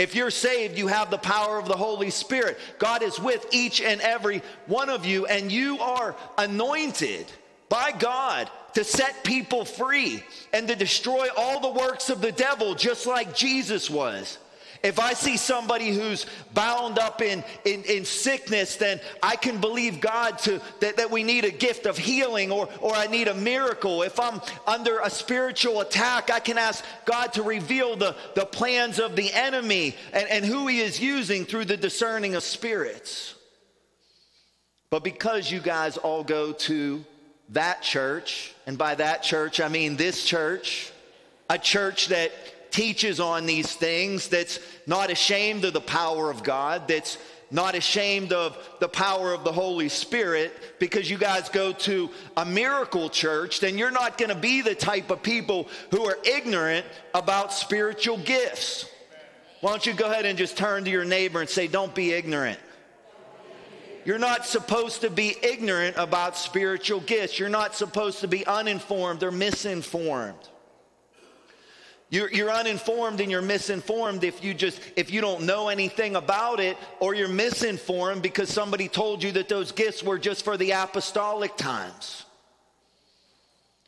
If you're saved, you have the power of the Holy Spirit. God is with each and every one of you, and you are anointed by God to set people free and to destroy all the works of the devil, just like Jesus was. If I see somebody who's bound up in, in, in, sickness, then I can believe God to that, that we need a gift of healing or, or I need a miracle. If I'm under a spiritual attack, I can ask God to reveal the, the plans of the enemy and, and who he is using through the discerning of spirits. But because you guys all go to that church, and by that church, I mean this church, a church that teaches on these things, that's not ashamed of the power of God, that's not ashamed of the power of the Holy Spirit, because you guys go to a miracle church, then you're not going to be the type of people who are ignorant about spiritual gifts. Why don't you go ahead and just turn to your neighbor and say, Don't be ignorant. You're not supposed to be ignorant about spiritual gifts. You're not supposed to be uninformed or misinformed. You're, you're, uninformed and you're misinformed if you just if you don't know anything about it or you're misinformed because somebody told you that those gifts were just for the apostolic times.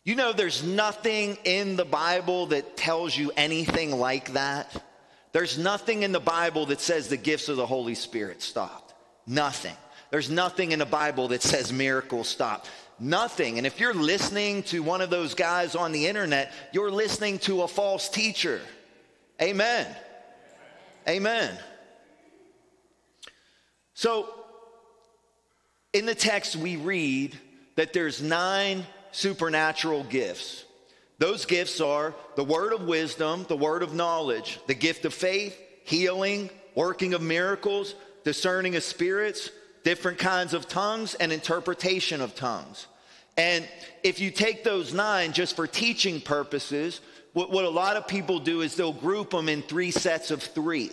You know there's nothing in the bible that tells you anything like that. There's nothing in the bible that says the gifts of the holy spirit stopped. Nothing. There's nothing in the Bible that says miracles stop. Nothing. And if you're listening to one of those guys on the internet, you're listening to a false teacher. Amen. Amen. So, in the text, we read that there's nine supernatural gifts. Those gifts are the word of wisdom, the word of knowledge, the gift of faith, healing, working of miracles, discerning of spirits, different kinds of tongues and interpretation of tongues. And if you take those nine just for teaching purposes, what, what, a lot of people do is they'll group them in three sets of three.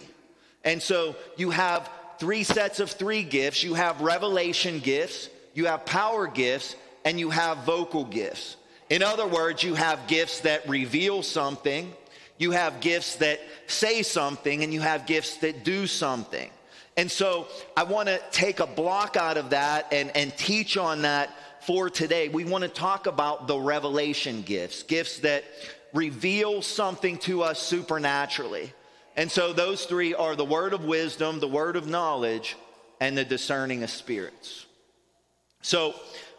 And so you have three sets of three gifts you have revelation gifts, you have power gifts, and you have vocal gifts. In other words, you have gifts that reveal something, you have gifts that say something, and you have gifts that do something. And so I want to take a block out of that and, and teach on that for today. We want to talk about the revelation gifts, gifts that reveal something to us supernaturally. And so those three are the word of wisdom, the word of knowledge, and the discerning of spirits. So,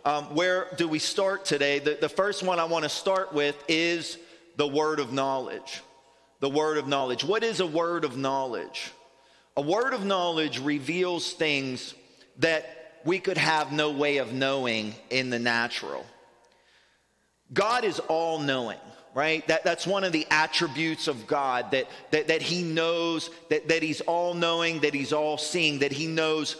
um, where do we start today? The, the first one I want to start with is the word of knowledge. The word of knowledge. What is a word of knowledge? A word of knowledge reveals things that we could have no way of knowing in the natural. God is all knowing, right? That, that's one of the attributes of God that, that, that He knows, that, that He's all knowing, that He's all seeing, that He knows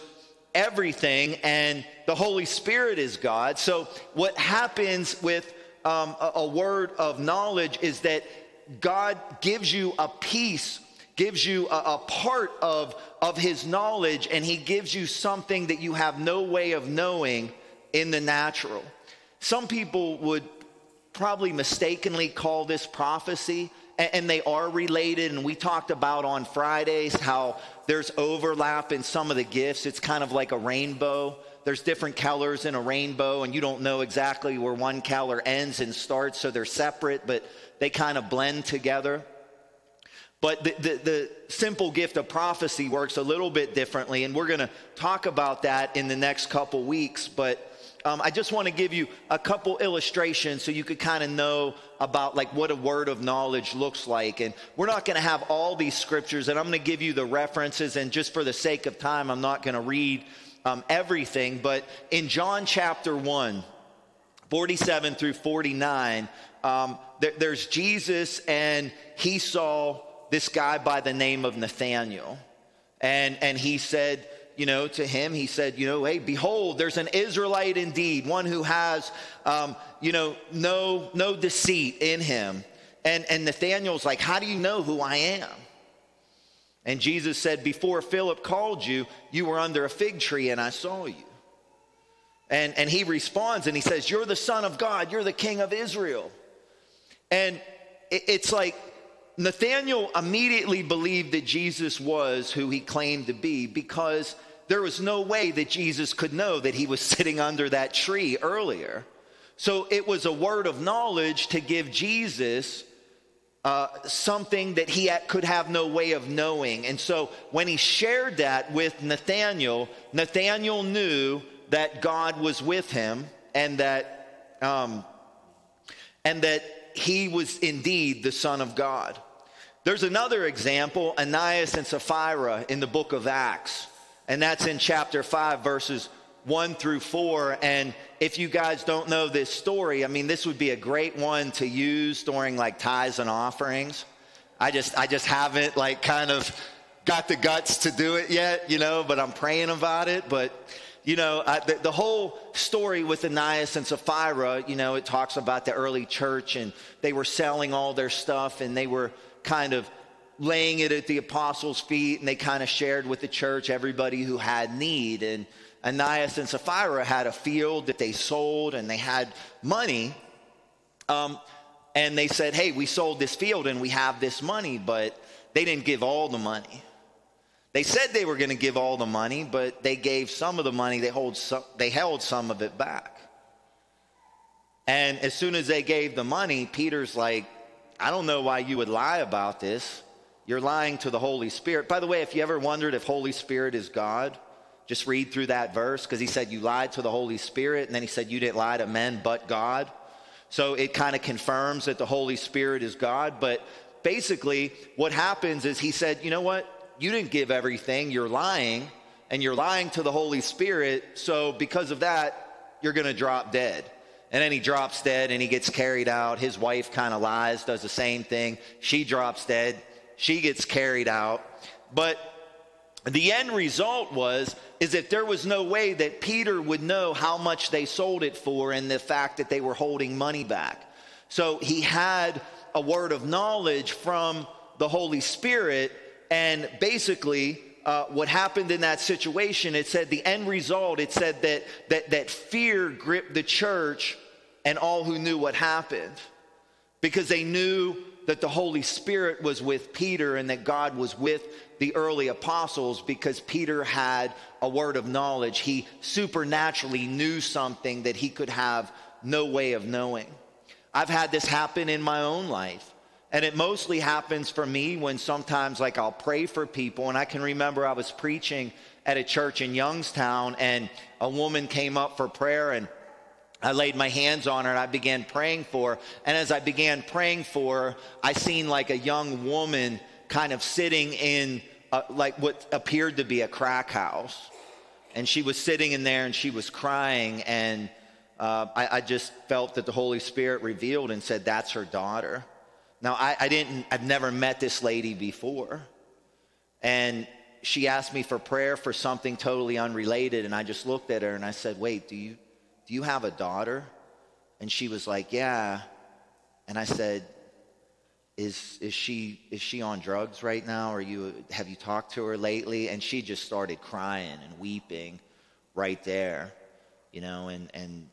everything, and the Holy Spirit is God. So, what happens with um, a, a word of knowledge is that God gives you a piece gives you a, a, part of, of his knowledge and he gives you something that you have no way of knowing in the natural. Some people would probably mistakenly call this prophecy, and, and they are related. And we talked about on Fridays how there's overlap in some of the gifts. It's kind of like a rainbow. There's different colors in a rainbow, and you don't know exactly where one color ends and starts, so they're separate, but they kind of blend together. But the, the, the, simple gift of prophecy works a little bit differently, and we're going to talk about that in the next couple weeks. But um, I just want to give you a couple illustrations so you could kind of know about like what a word of knowledge looks like. And we're not going to have all these scriptures, and I'm going to give you the references. And just for the sake of time, I'm not going to read um, everything. But in John chapter 1, 47 through 49, um, there, there's Jesus, and he saw this guy by the name of Nathaniel. And, and he said, you know, to him, he said, you know, hey, behold, there's an Israelite indeed, one who has, um, you know, no, no deceit in him. And, and Nathaniel's like, how do you know who I am? And Jesus said, before Philip called you, you were under a fig tree and I saw you. And, and he responds and he says, You're the Son of God, you're the King of Israel. And it, it's like Nathanael immediately believed that Jesus was who he claimed to be because there was no way that Jesus could know that he was sitting under that tree earlier. So it was a word of knowledge to give Jesus uh, something that he could have no way of knowing. And so when he shared that with Nathanael, Nathanael knew that God was with him and that, um, and that he was indeed the Son of God. There's another example, Ananias and Sapphira in the book of Acts, and that's in chapter 5, verses 1 through 4. And if you guys don't know this story, I mean, this would be a great one to use during like tithes and offerings. I just, I just haven't like kind of got the guts to do it yet, you know, but I'm praying about it. But you know, uh, the, the, whole story with Ananias and Sapphira, you know, it talks about the early church and they were selling all their stuff and they were kind of laying it at the apostles' feet and they kind of shared with the church everybody who had need. And Ananias and Sapphira had a field that they sold and they had money. Um, and they said, Hey, we sold this field and we have this money, but they didn't give all the money. They said they were going to give all the money, but they gave some of the money, they, hold some, they held some of it back. And as soon as they gave the money, Peter's like, I don't know why you would lie about this. You're lying to the Holy Spirit. By the way, if you ever wondered if Holy Spirit is God, just read through that verse because he said you lied to the Holy Spirit, and then he said you didn't lie to men but God. So it kind of confirms that the Holy Spirit is God. But basically, what happens is he said, you know what? you didn't give everything, you're lying, and you're lying to the Holy Spirit. So because of that, you're going to drop dead. And then he drops dead and he gets carried out. His wife kind of lies, does the same thing. She drops dead. She gets carried out. But the end result was is that there was no way that Peter would know how much they sold it for and the fact that they were holding money back. So he had a word of knowledge from the Holy Spirit and basically, uh, what happened in that situation, it said the end result, it said that, that, that fear gripped the church and all who knew what happened because they knew that the Holy Spirit was with Peter and that God was with the early apostles because Peter had a word of knowledge. He supernaturally knew something that he could have no way of knowing. I've had this happen in my own life. And it mostly happens for me when sometimes, like, I'll pray for people. And I can remember I was preaching at a church in Youngstown, and a woman came up for prayer, and I laid my hands on her and I began praying for her. And as I began praying for her, I seen like a young woman kind of sitting in a, like what appeared to be a crack house. And she was sitting in there and she was crying. And uh, I, I just felt that the Holy Spirit revealed and said, That's her daughter. Now, I, I didn't, I've never met this lady before. And she asked me for prayer for something totally unrelated. And I just looked at her and I said, Wait, do you, do you have a daughter? And she was like, Yeah. And I said, is, is, she, is she on drugs right now? Or you, have you talked to her lately? And she just started crying and weeping right there, you know, and, and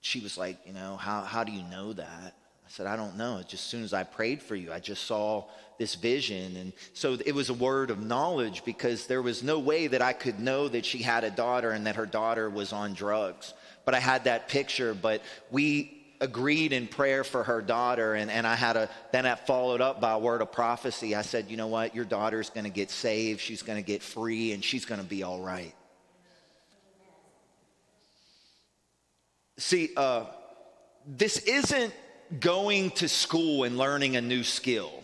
she was like, you know, how, how do you know that? I said, I don't know. Just as soon as I prayed for you, I just saw this vision. And so it was a word of knowledge because there was no way that I could know that she had a daughter and that her daughter was on drugs. But I had that picture. But we agreed in prayer for her daughter. And, and I had a, then that followed up by a word of prophecy. I said, you know what? Your daughter's going to get saved. She's going to get free and she's going to be all right. See, uh, this isn't going to school and learning a new skill.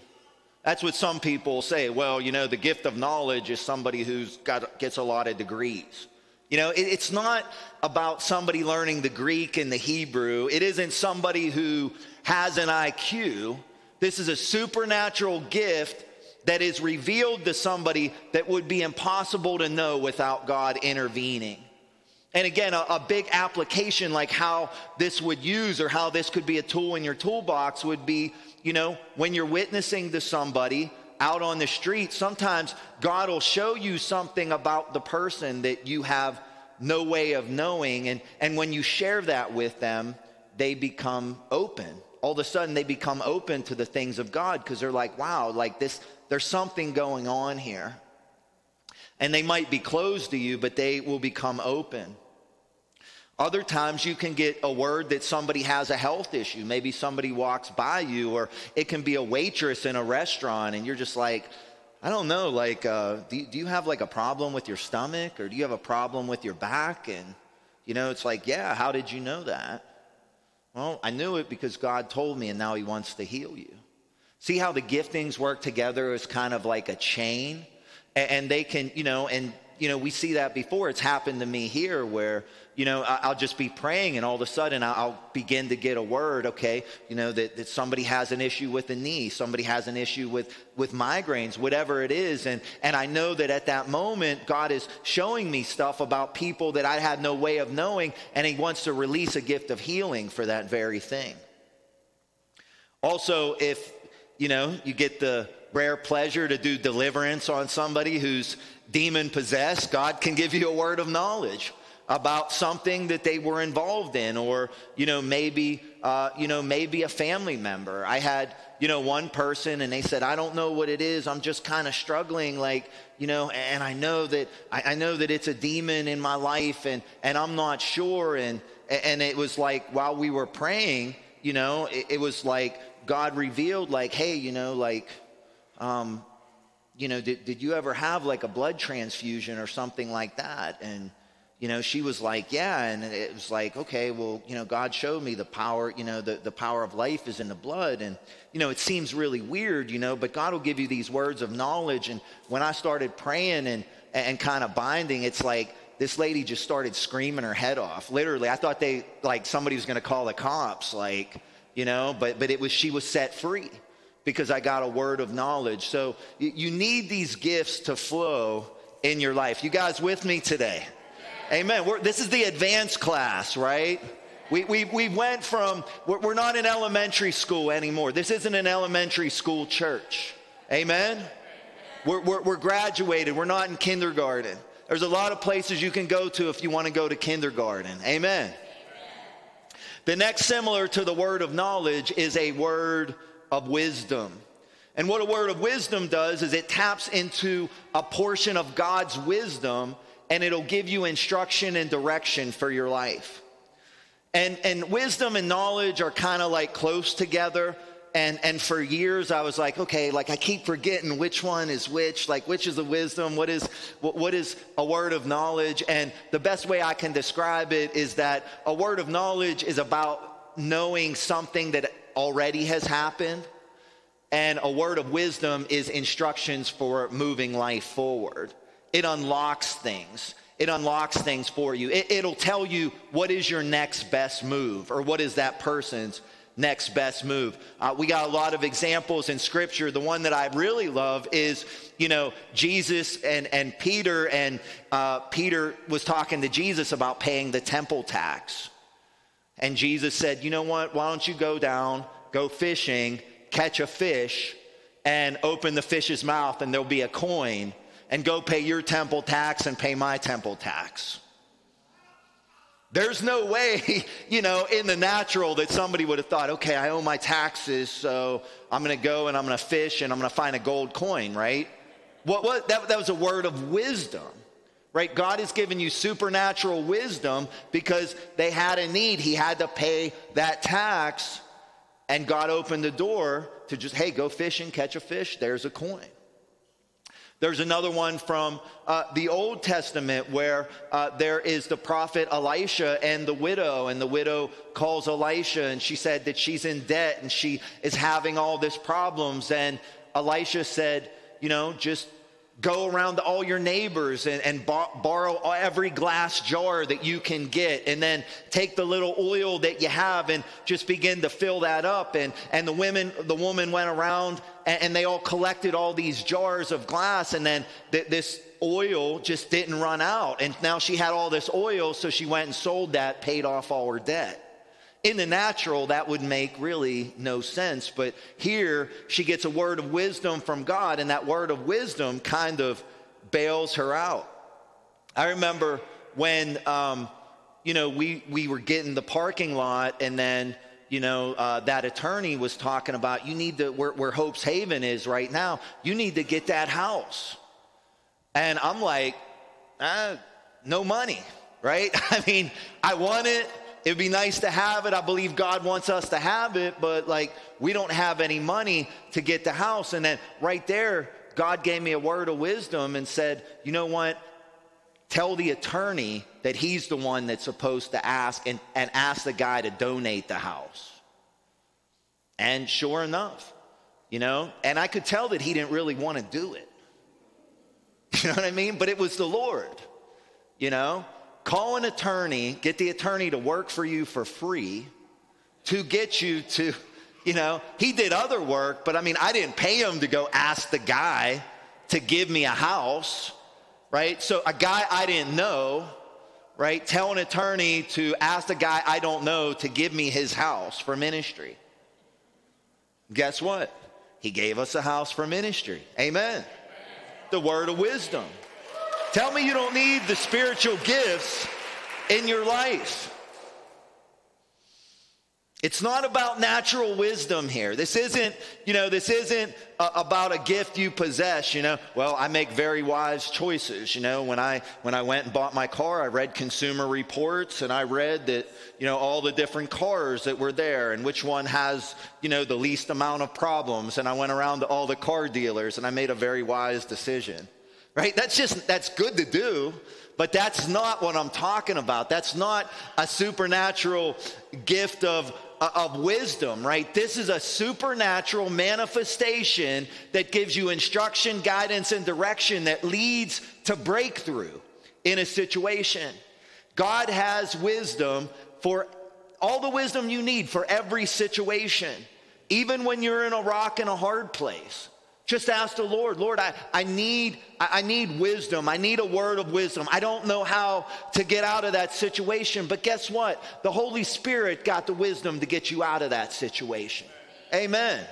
That's what some people say. Well, you know, the gift of knowledge is somebody who's got gets a lot of degrees. You know, it, it's not about somebody learning the Greek and the Hebrew. It isn't somebody who has an IQ. This is a supernatural gift that is revealed to somebody that would be impossible to know without God intervening. And again, a, a, big application like how this would use or how this could be a tool in your toolbox would be, you know, when you're witnessing to somebody out on the street, sometimes God will show you something about the person that you have no way of knowing. And, and when you share that with them, they become open. All of a sudden, they become open to the things of God because they're like, wow, like this, there's something going on here. And they might be closed to you, but they will become open. Other times you can get a word that somebody has a health issue. Maybe somebody walks by you, or it can be a waitress in a restaurant, and you're just like, I don't know, like, uh, do, do you have like a problem with your stomach, or do you have a problem with your back? And, you know, it's like, yeah, how did you know that? Well, I knew it because God told me, and now He wants to heal you. See how the giftings work together as kind of like a chain? And they can, you know, and you know, we see that before. It's happened to me here where, you know, I'll just be praying and all of a sudden I'll begin to get a word, okay, you know, that, that somebody has an issue with the knee, somebody has an issue with, with migraines, whatever it is. And, and I know that at that moment, God is showing me stuff about people that I had no way of knowing, and He wants to release a gift of healing for that very thing. Also, if, you know, you get the rare pleasure to do deliverance on somebody who's demon possessed, God can give you a word of knowledge about something that they were involved in or you know maybe uh, you know maybe a family member. I had you know one person and they said i don't know what it is. I'm just kind of struggling like you know and i know that I, I, know that it's a demon in my life and and i'm not sure. And and it was like while we were praying you know it, it was like god revealed like hey you know like um, you know, did, did you ever have like a blood transfusion or something like that? And, you know, she was like, yeah. And it was like, okay, well, you know, God showed me the power, you know, the, the power of life is in the blood. And, you know, it seems really weird, you know, but God will give you these words of knowledge. And when I started praying and, and kind of binding, it's like, this lady just started screaming her head off. Literally, I thought they, like, somebody was going to call the cops, like, you know, but, but it was, she was set free because I got a word of knowledge. So you need these gifts to flow in your life. You guys with me today? Amen. We're, this is the advanced class, right? We, we, we went from, we're, we're not in elementary school anymore. This isn't an elementary school church. Amen? We're, we're, we're graduated. We're not in kindergarten. There's a lot of places you can go to if you want to go to kindergarten. Amen. The next similar to the word of knowledge is a word of wisdom. And what a word of wisdom does is it taps into a portion of God's wisdom and it'll give you instruction and direction for your life. And, and wisdom and knowledge are kind of like close together. And, and for years I was like, okay, like I keep forgetting which one is which, like which is the wisdom, what is, what, what is a word of knowledge? And the best way I can describe it is that a word of knowledge is about knowing something that already has happened. And a word of wisdom is instructions for moving life forward. It unlocks things. It unlocks things for you. It, will tell you what is your next best move or what is that person's next best move. Uh, we got a lot of examples in scripture. The one that I really love is, you know, Jesus and, and Peter, and uh, Peter was talking to Jesus about paying the temple tax. And Jesus said, You know what? Why don't you go down, go fishing, catch a fish, and open the fish's mouth, and there'll be a coin, and go pay your temple tax and pay my temple tax. There's no way, you know, in the natural that somebody would have thought, okay, I owe my taxes, so I'm to go and I'm to fish and I'm to find a gold coin, right? What, what, that, that was a word of wisdom right? God has given you supernatural wisdom because they had a need. He had to pay that tax, and God opened the door to just, hey, go fishing, catch a fish. There's a coin. There's another one from uh, the Old Testament where uh, there is the prophet Elisha and the widow, and the widow calls Elisha and she said that she's in debt and she is having all these problems. And Elisha said, You know, just go around to all your neighbors and, and borrow every glass jar that you can get and then take the little oil that you have and just begin to fill that up. And, and the women the woman went around and, and they all collected all these jars of glass and then th- this oil just didn't run out. And now she had all this oil so she went and sold that paid off all her debt in the natural, that would make really no sense. But here, she gets a word of wisdom from God, and that word of wisdom kind of bails her out. I remember when, um, you know, we, we were getting the parking lot, and then, you know, uh, that attorney was talking about you need to, where, where Hope's Haven is right now, you need to get that house. And I'm like, uh, no money, right? I mean, I want it. It'd be nice to have it. I believe God wants us to have it, but like we don't have any money to get the house. And then right there, God gave me a word of wisdom and said, you know what? Tell the attorney that he's the one that's supposed to ask and, and ask the guy to donate the house. And sure enough, you know, and I could tell that he didn't really want to do it. You know what I mean? But it was the Lord, you know? Call an attorney, get the attorney to work for you for free to get you to, you know, he did other work, but I mean, I didn't pay him to go ask the guy to give me a house, right? So a guy I didn't know, right? Tell an attorney to ask the guy I don't know to give me his house for ministry. Guess what? He gave us a house for ministry. Amen. The word of wisdom. Tell me you don't need the spiritual gifts in your life. It's not about natural wisdom here. This isn't, you know, this isn't uh, about a gift you possess, you know. Well, I make very wise choices, you know. When I when I went and bought my car, I read consumer reports and I read that, you know, all the different cars that were there and which one has, you know, the least amount of problems and I went around to all the car dealers and I made a very wise decision right? That's just, that's good to do, but that's not what I'm talking about. That's not a supernatural gift of, of wisdom, right? This is a supernatural manifestation that gives you instruction, guidance, and direction that leads to breakthrough in a situation. God has wisdom for all the wisdom you need for every situation, even when you're in a rock and a hard place. Just ask the Lord, Lord, I, I, need, I need wisdom. I need a word of wisdom. I don't know how to get out of that situation. But guess what? The Holy Spirit got the wisdom to get you out of that situation. Amen.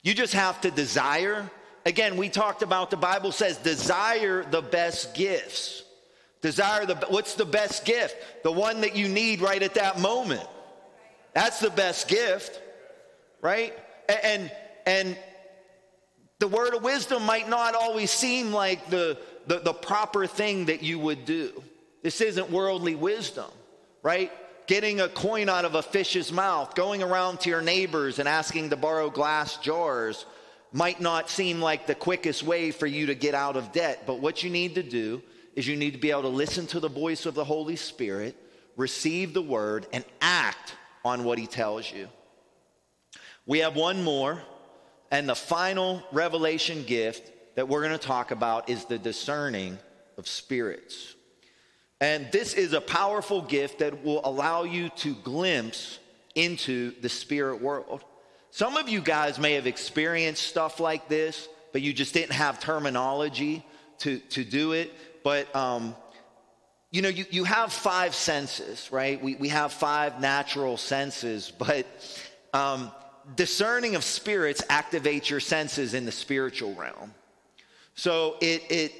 You just have to desire. Again, we talked about the Bible says desire the best gifts. Desire the what's the best gift? The one that you need right at that moment. That's the best gift, right? And and the word of wisdom might not always seem like the, the, the, proper thing that you would do. This isn't worldly wisdom, right? Getting a coin out of a fish's mouth, going around to your neighbors and asking to borrow glass jars might not seem like the quickest way for you to get out of debt. But what you need to do is you need to be able to listen to the voice of the Holy Spirit, receive the word, and act on what he tells you. We have one more and the final revelation gift that we're going to talk about is the discerning of spirits. And this is a powerful gift that will allow you to glimpse into the spirit world. Some of you guys may have experienced stuff like this, but you just didn't have terminology to, to do it. But, um, you know, you, you have five senses, right? We, we have five natural senses, but um, discerning of spirits activates your senses in the spiritual realm. So it, it,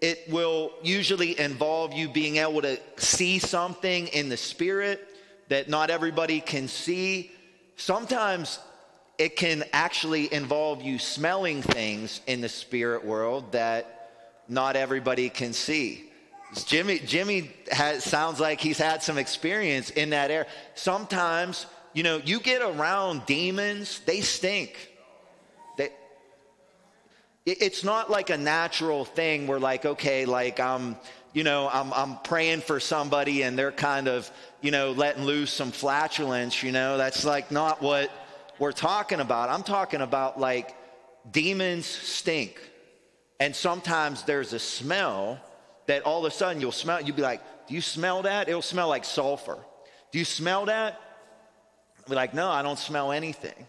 it will usually involve you being able to see something in the spirit that not everybody can see. Sometimes it can actually involve you smelling things in the spirit world that not everybody can see. Jimmy, Jimmy has, sounds like he's had some experience in that area. Sometimes you know, you get around demons, they stink. They, It's not like a natural thing where like, okay, like I'm, you know, I'm, I'm praying for somebody and they're kind of, you know, letting loose some flatulence, you know, that's like not what we're talking about. I'm talking about like demons stink. And sometimes there's a smell that all of a sudden you'll smell, you'll be like, do you smell that? It'll smell like sulfur. Do you smell that? Be like, no, I don't smell anything.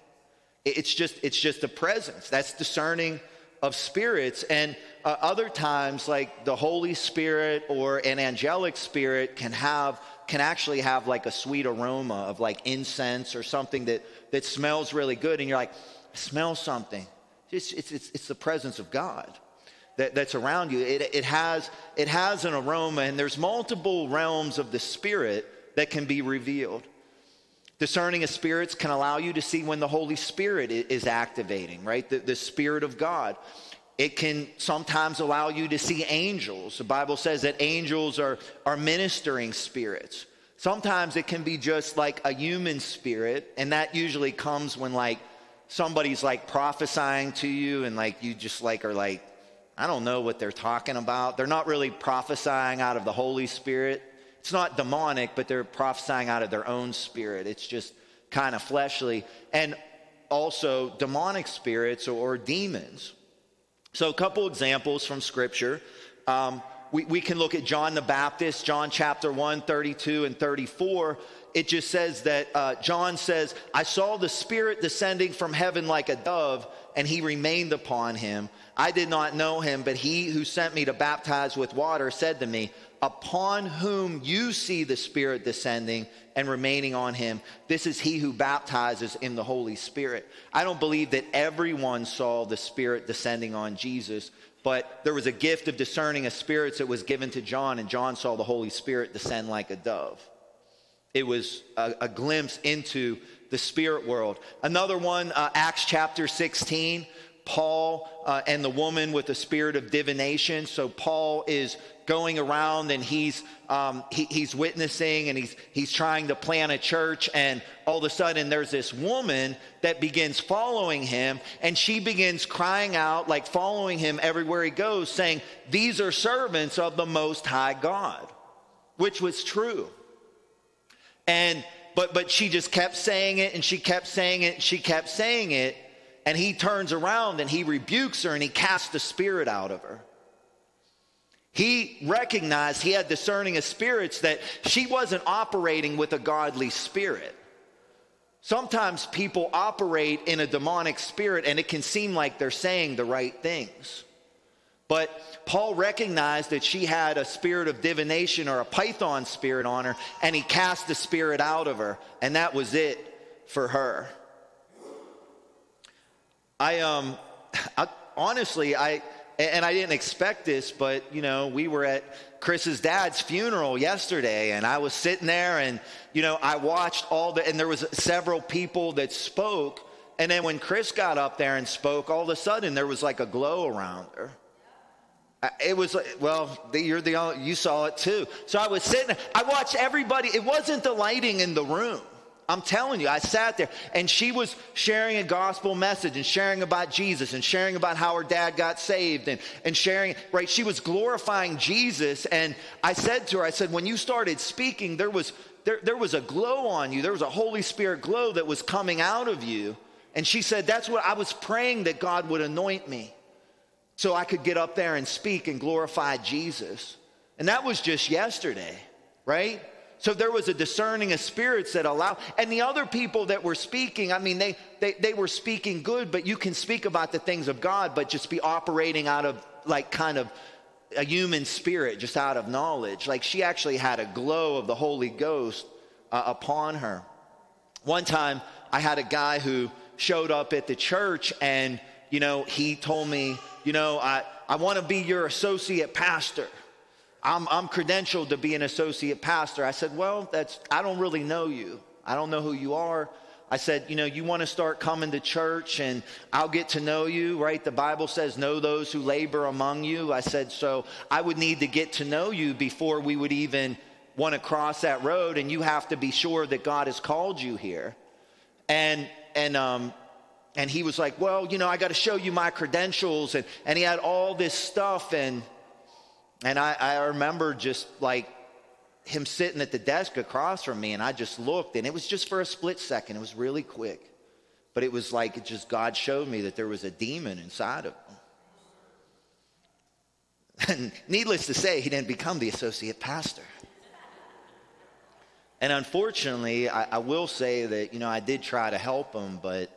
It's just, it's just a presence. That's discerning of spirits. And uh, other times, like the Holy Spirit or an angelic spirit can have, can actually have like a sweet aroma of like incense or something that, that smells really good. And you're like, smell something. It's, it's, it's, it's the presence of God that, that's around you. It, it, has, it has an aroma, and there's multiple realms of the spirit that can be revealed. Discerning of spirits can allow you to see when the Holy Spirit is activating, right? The, the Spirit of God. It can sometimes allow you to see angels. The Bible says that angels are, are ministering spirits. Sometimes it can be just like a human spirit, and that usually comes when like somebody's like prophesying to you, and like you just like are like, I don't know what they're talking about. They're not really prophesying out of the Holy Spirit. It's not demonic, but they're prophesying out of their own spirit. It's just kind of fleshly. And also demonic spirits or demons. So, a couple examples from Scripture. Um, we, we can look at John the Baptist, John chapter 1, 32 and 34. It just says that uh, John says, I saw the Spirit descending from heaven like a dove, and he remained upon him. I did not know him, but he who sent me to baptize with water said to me, Upon whom you see the Spirit descending and remaining on him, this is he who baptizes in the Holy Spirit. I don't believe that everyone saw the Spirit descending on Jesus, but there was a gift of discerning of spirits that was given to John, and John saw the Holy Spirit descend like a dove. It was a, a glimpse into the spirit world. Another one, uh, Acts chapter 16. Paul uh, and the woman with the spirit of divination. So Paul is going around and he's um, he, he's witnessing and he's he's trying to plant a church. And all of a sudden, there's this woman that begins following him, and she begins crying out, like following him everywhere he goes, saying, "These are servants of the Most High God," which was true. And but but she just kept saying it and she kept saying it, and she kept saying it, and he turns around and he rebukes her and he casts the spirit out of her. He recognized he had discerning of spirits that she wasn't operating with a godly spirit. Sometimes people operate in a demonic spirit and it can seem like they're saying the right things. But Paul recognized that she had a spirit of divination or a python spirit on her, and he cast the spirit out of her, and that was it for her. I um, I, honestly, I and I didn't expect this, but you know, we were at Chris's dad's funeral yesterday, and I was sitting there, and you know, I watched all the, and there was several people that spoke, and then when Chris got up there and spoke, all of a sudden there was like a glow around her. It was like, well, you're the only, you saw it too. So I was sitting, I watched everybody. It wasn't the lighting in the room. I'm telling you, I sat there and she was sharing a gospel message and sharing about Jesus and sharing about how her dad got saved and, and sharing, right? She was glorifying Jesus. And I said to her, I said, when you started speaking, there was, there, there was a glow on you. There was a Holy Spirit glow that was coming out of you. And she said, that's what I was praying that God would anoint me so I could get up there and speak and glorify Jesus. And that was just yesterday, right? So there was a discerning of spirits that allow, and the other people that were speaking, I mean, they, they, they were speaking good, but you can speak about the things of God, but just be operating out of like kind of a human spirit, just out of knowledge. Like she actually had a glow of the Holy Ghost uh, upon her. One time I had a guy who showed up at the church and, you know, he told me, you know, I, I want to be your associate pastor. I'm, I'm credentialed to be an associate pastor. I said, well, that's, I don't really know you. I don't know who you are. I said, you know, you want to start coming to church and I'll get to know you, right? The Bible says, know those who labor among you. I said, so I would need to get to know you before we would even want to cross that road. And you have to be sure that God has called you here. And, and, um, and he was like, Well, you know, I got to show you my credentials. And, and he had all this stuff. And, and I, I remember just like him sitting at the desk across from me, and I just looked, and it was just for a split second. It was really quick. But it was like it just God showed me that there was a demon inside of him. And needless to say, he didn't become the associate pastor. And unfortunately, I, I, will say that, you know, I did try to help him, but,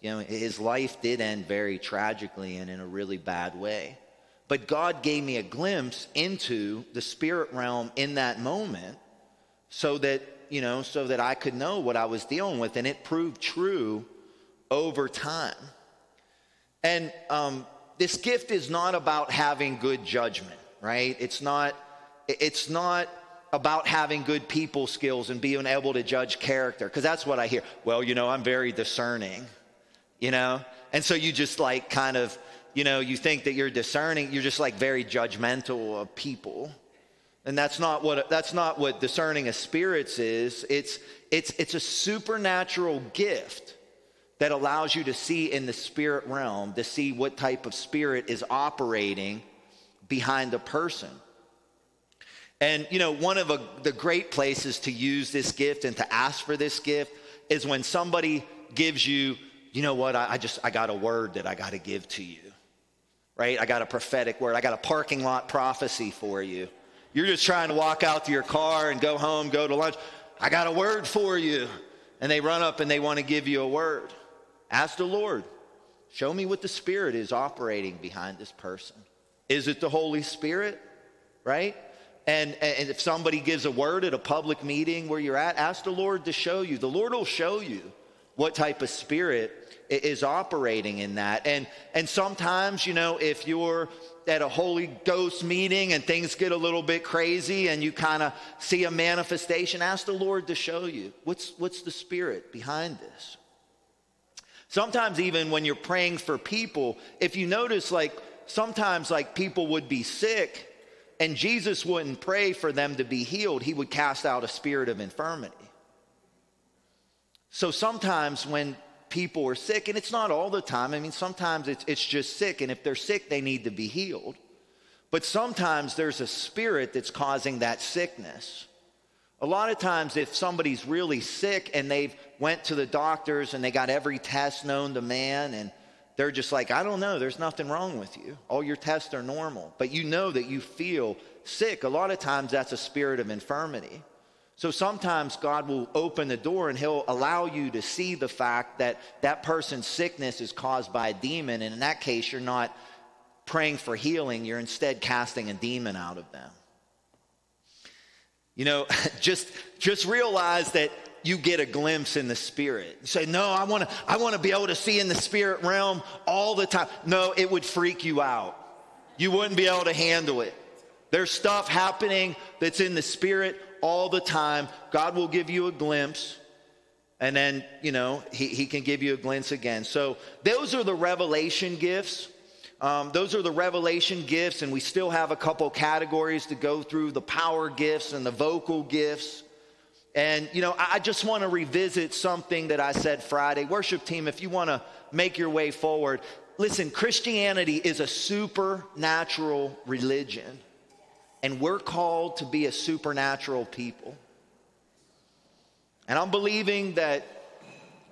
you know, his life did end very tragically and in a really bad way. But God gave me a glimpse into the spirit realm in that moment so that, you know, so that I could know what I was dealing with. And it proved true over time. And um, this gift is not about having good judgment, right? It's not, it's not about having good people skills and being able to judge character, because that's what I hear. Well, you know, I'm very discerning, you know? And so you just like kind of, you know, you think that you're discerning, you're just like very judgmental of people. And that's not what that's not what discerning of spirits is. It's it's it's a supernatural gift that allows you to see in the spirit realm, to see what type of spirit is operating behind a person. And, you know, one of a, the great places to use this gift and to ask for this gift is when somebody gives you, you know what, I, I just, I got a word that I got to give to you, right? I got a prophetic word. I got a parking lot prophecy for you. You're just trying to walk out to your car and go home, go to lunch. I got a word for you. And they run up and they want to give you a word. Ask the Lord, show me what the Spirit is operating behind this person. Is it the Holy Spirit? Right? And, and if somebody gives a word at a public meeting where you're at, ask the Lord to show you. The Lord will show you what type of spirit is operating in that. And, and sometimes, you know, if you're at a Holy Ghost meeting and things get a little bit crazy and you kind of see a manifestation, ask the Lord to show you what's, what's the spirit behind this. Sometimes, even when you're praying for people, if you notice, like sometimes, like people would be sick and Jesus wouldn't pray for them to be healed, he would cast out a spirit of infirmity. So sometimes when people are sick, and it's not all the time, I mean, sometimes it's, it's just sick, and if they're sick, they need to be healed. But sometimes there's a spirit that's causing that sickness. A lot of times, if somebody's really sick and they've went to the doctors and they got every test known to man, and they're just like, I don't know, there's nothing wrong with you. All your tests are normal, but you know that you feel sick. A lot of times, that's a spirit of infirmity. So sometimes God will open the door and He'll allow you to see the fact that that person's sickness is caused by a demon. And in that case, you're not praying for healing, you're instead casting a demon out of them. You know, just, just realize that you get a glimpse in the spirit. You say, No, I wanna, I wanna be able to see in the spirit realm all the time. No, it would freak you out. You wouldn't be able to handle it. There's stuff happening that's in the spirit all the time. God will give you a glimpse, and then, you know, He, he can give you a glimpse again. So, those are the revelation gifts. Um, those are the revelation gifts, and we still have a couple categories to go through the power gifts and the vocal gifts. And, you know, I just want to revisit something that I said Friday. Worship team, if you want to make your way forward, listen, Christianity is a supernatural religion, and we're called to be a supernatural people. And I'm believing that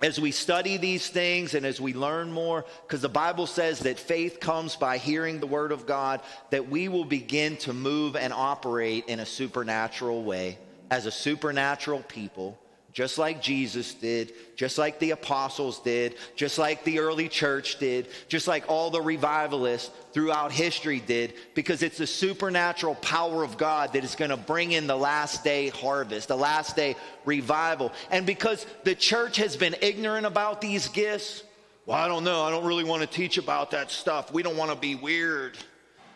as we study these things and as we learn more, because the Bible says that faith comes by hearing the Word of God, that we will begin to move and operate in a supernatural way as a supernatural people just like Jesus did, just like the apostles did, just like the early church did, just like all the revivalists throughout history did, because it's the supernatural power of God that is going to bring in the last day harvest, the last day revival. And because the church has been ignorant about these gifts, well, I don't know, I don't really want to teach about that stuff. We don't want to be weird.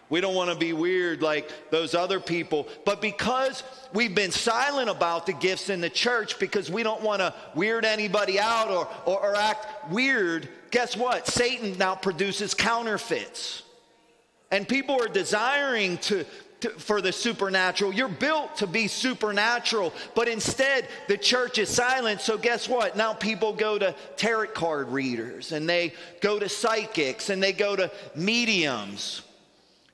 We don't want to be weird like those other people. But because we've been silent about the gifts in the church because we don't want to weird anybody out or, or, or, act weird, guess what? Satan now produces counterfeits. And people are desiring to, to, for the supernatural. You're built to be supernatural, but instead the church is silent. So, guess what? Now people go to tarot card readers and they go to psychics and they go to mediums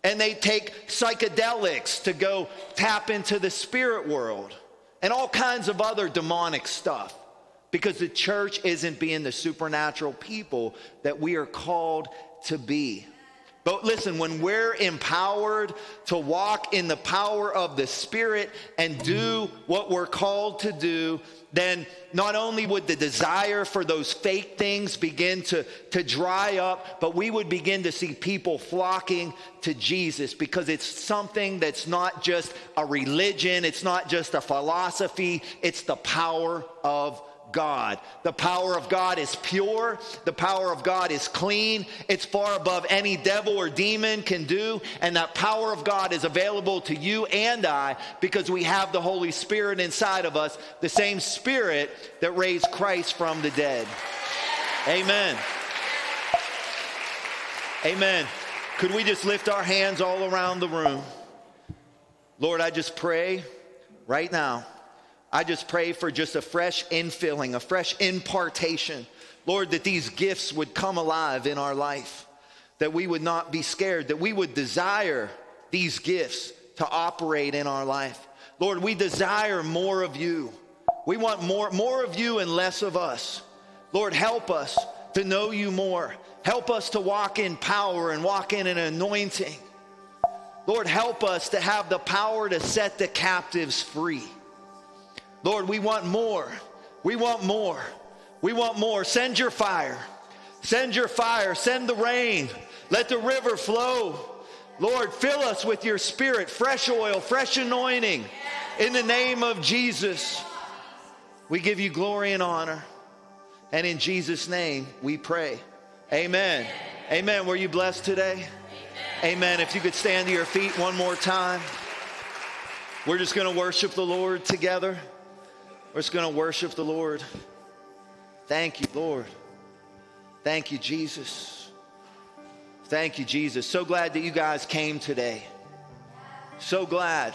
and they take psychedelics to go tap into the spirit world and all kinds of other demonic stuff because the church isn't being the supernatural people that we are called to be. But listen, when we're empowered to walk in the power of the Spirit and do what we're called to do, then not only would the desire for those fake things begin to, to dry up, but we would begin to see people flocking to Jesus because it's something that's not just a religion, it's not just a philosophy, it's the power of God. The power of God is pure. The power of God is clean. It's far above any devil or demon can do. And that power of God is available to you and I because we have the Holy Spirit inside of us, the same Spirit that raised Christ from the dead. Amen. Amen. Could we just lift our hands all around the room? Lord, I just pray right now I just pray for just a fresh infilling, a fresh impartation. Lord, that these gifts would come alive in our life, that we would not be scared, that we would desire these gifts to operate in our life. Lord, we desire more of you. We want more, more of you and less of us. Lord, help us to know you more. Help us to walk in power and walk in an anointing. Lord, help us to have the power to set the captives free. Lord, we want more. We want more. We want more. Send your fire. Send your fire. Send the rain. Let the river flow. Lord, fill us with your spirit, fresh oil, fresh anointing. In the name of Jesus, we give you glory and honor. And in Jesus' name, we pray. Amen. Amen. Were you blessed today? Amen. If you could stand to your feet one more time, we're just going to worship the Lord together. We're just going to worship the Lord. Thank you, Lord. Thank you, Jesus. Thank you, Jesus. So glad that you guys came today. So glad.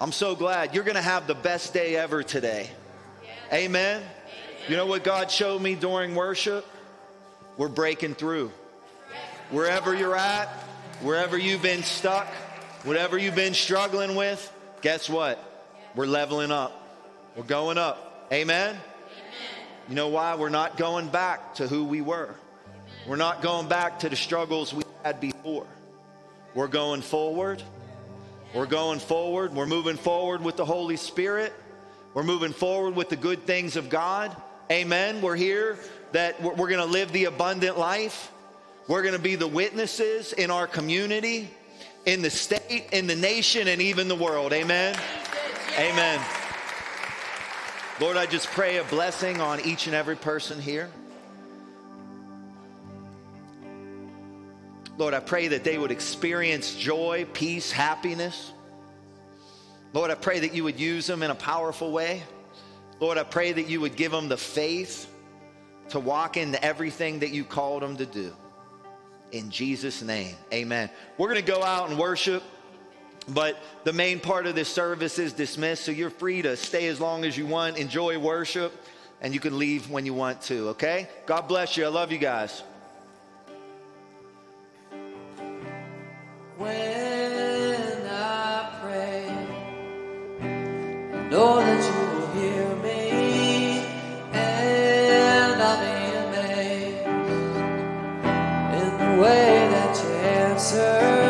I'm so glad. You're going to have the best day ever today. Amen. You know what God showed me during worship? We're breaking through. Wherever you're at, wherever you've been stuck, whatever you've been struggling with, guess what? We're leveling up. We're going up. Amen? Amen? You know why? We're not going back to who we were. We're not going back to the struggles we had before. We're going forward. We're going forward. We're moving forward with the Holy Spirit. We're moving forward with the good things of God. Amen. We're here that we're, we're going to live the abundant life. We're going to be the witnesses in our community, in the state, in the nation, and even the world. Amen. Amen. Lord, I just pray a blessing on each and every person here. Lord, I pray that they would experience joy, peace, happiness. Lord, I pray that you would use them in a powerful way. Lord, I pray that you would give them the faith to walk into everything that you called them to do. In Jesus' name, amen. We're going to go out and worship. But the main part of this service is dismissed, so you're free to stay as long as you want, enjoy worship, and you can leave when you want to, okay? God bless you. I love you guys. When I pray, that you will hear me, and I'm in the way that you answer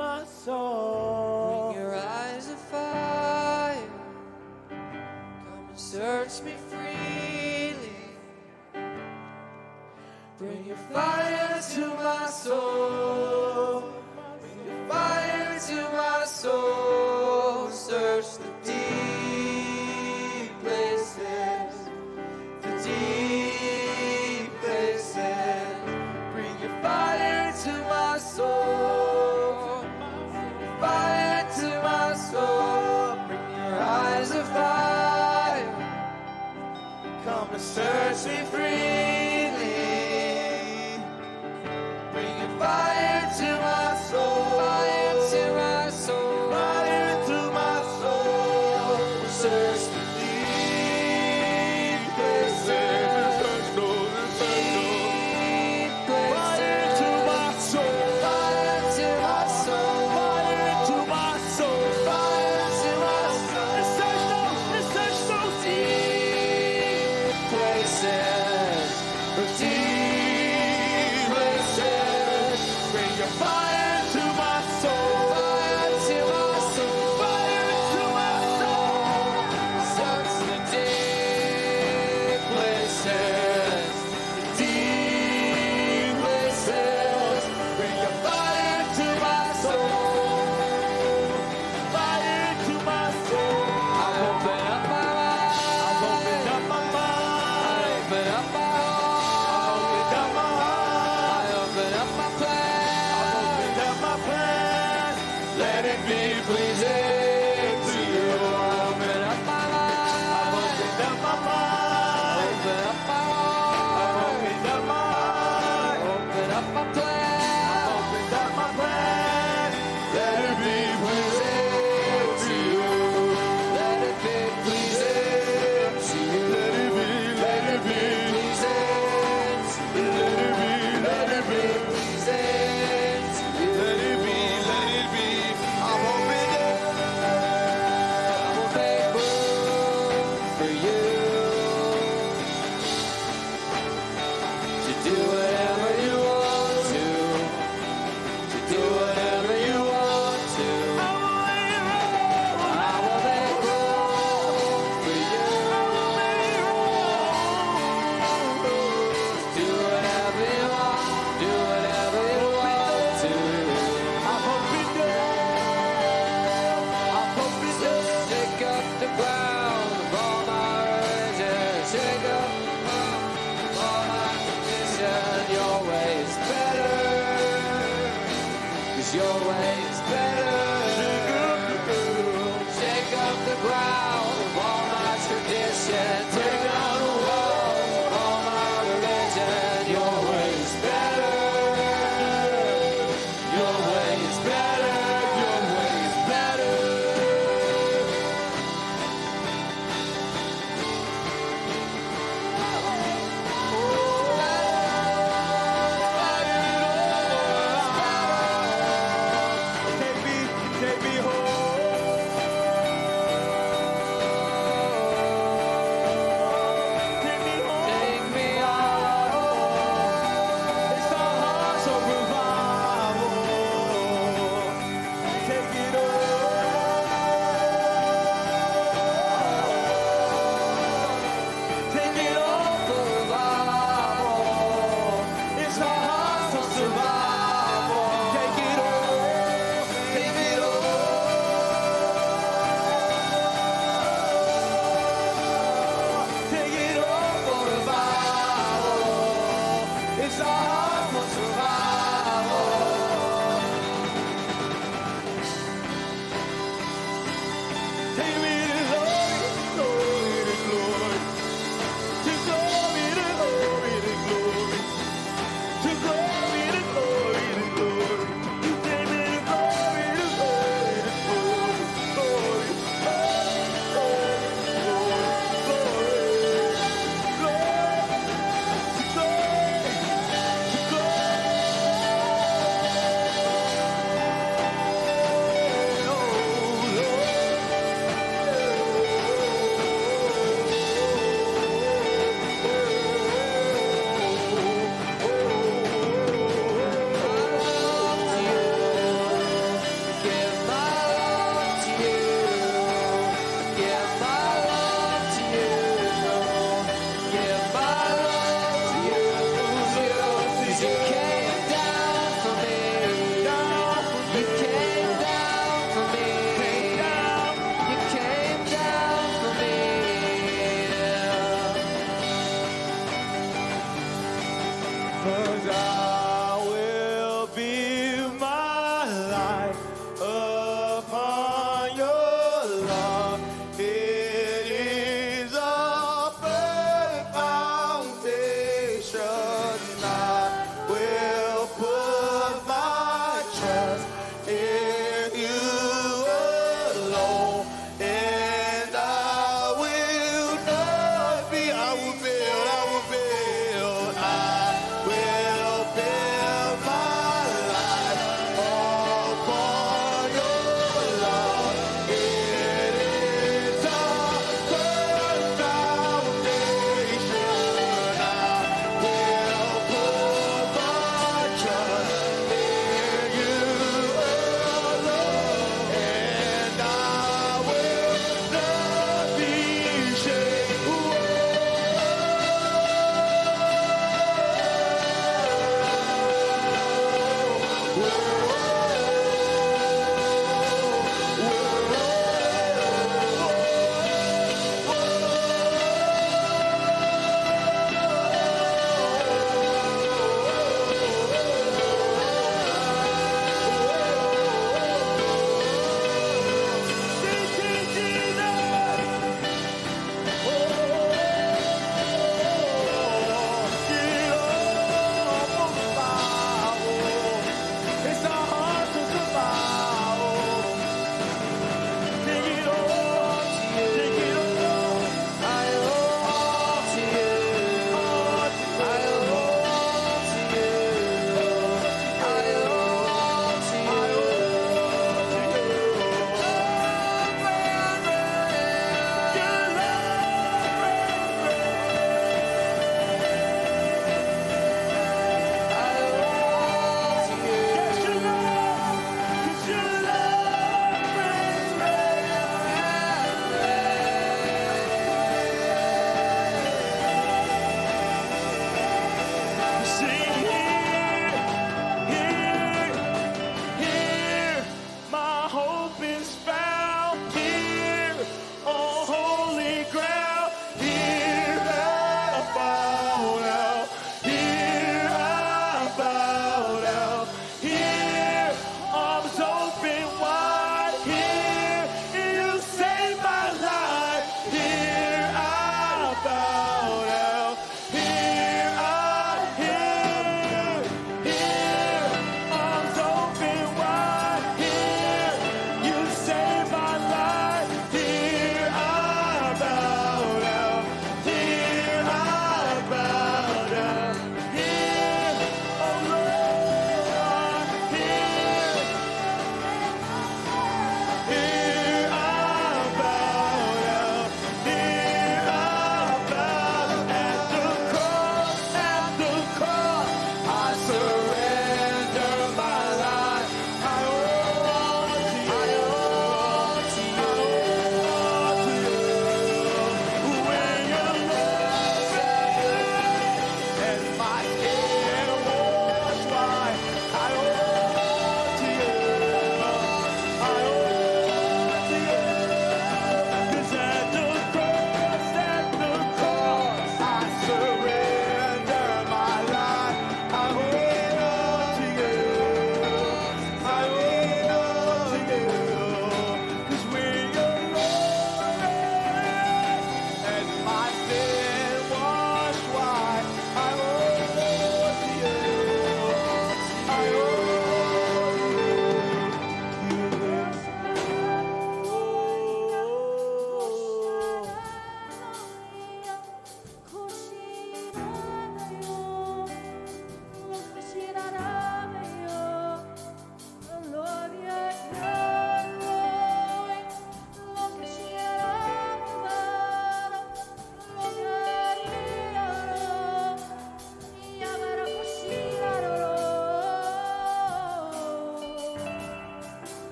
my soul. Bring your eyes of fire. Come and search me free.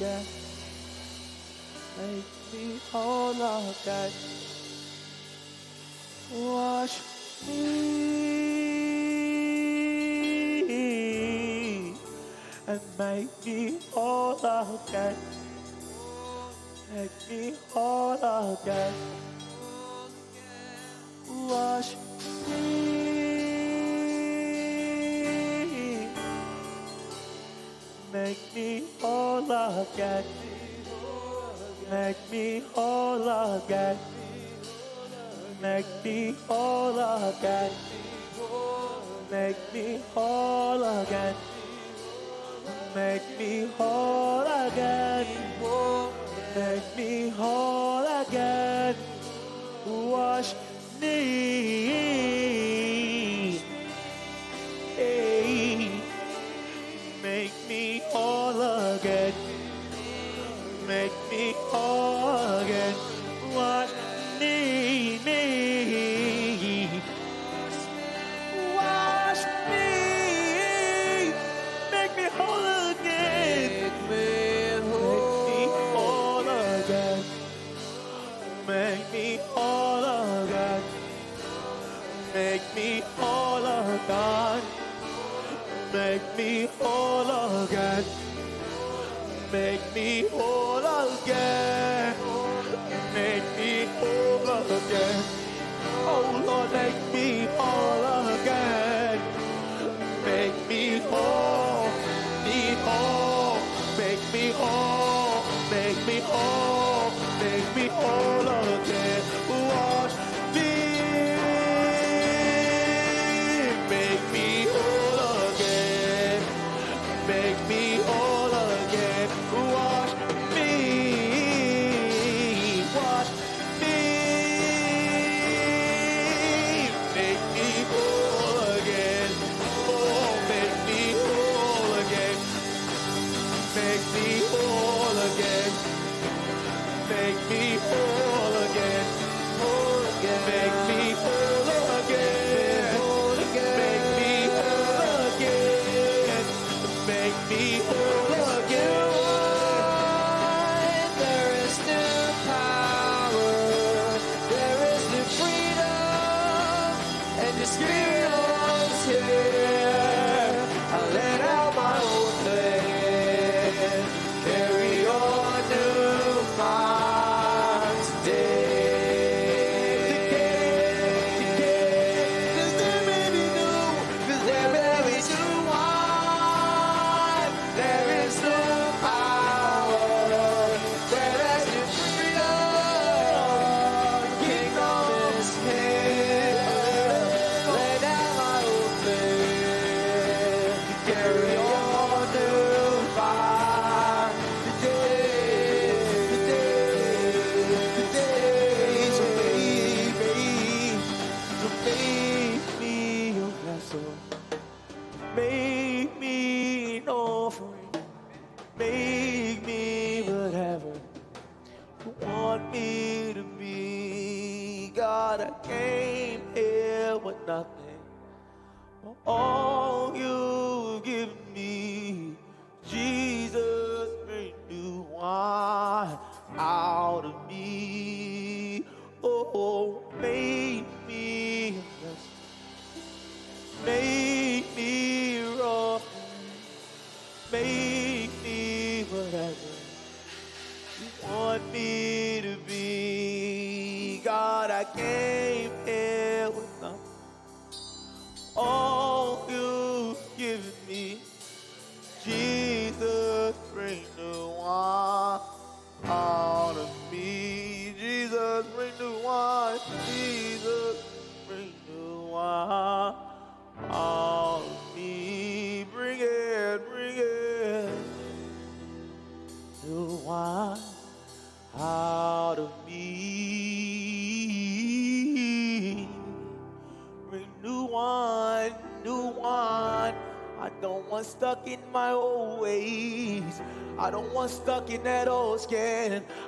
of. Make me all again. Wash me and make me all again. Make me all again. again. Make me whole again. Make me whole again. Make me whole again. Make me whole again. Make me whole.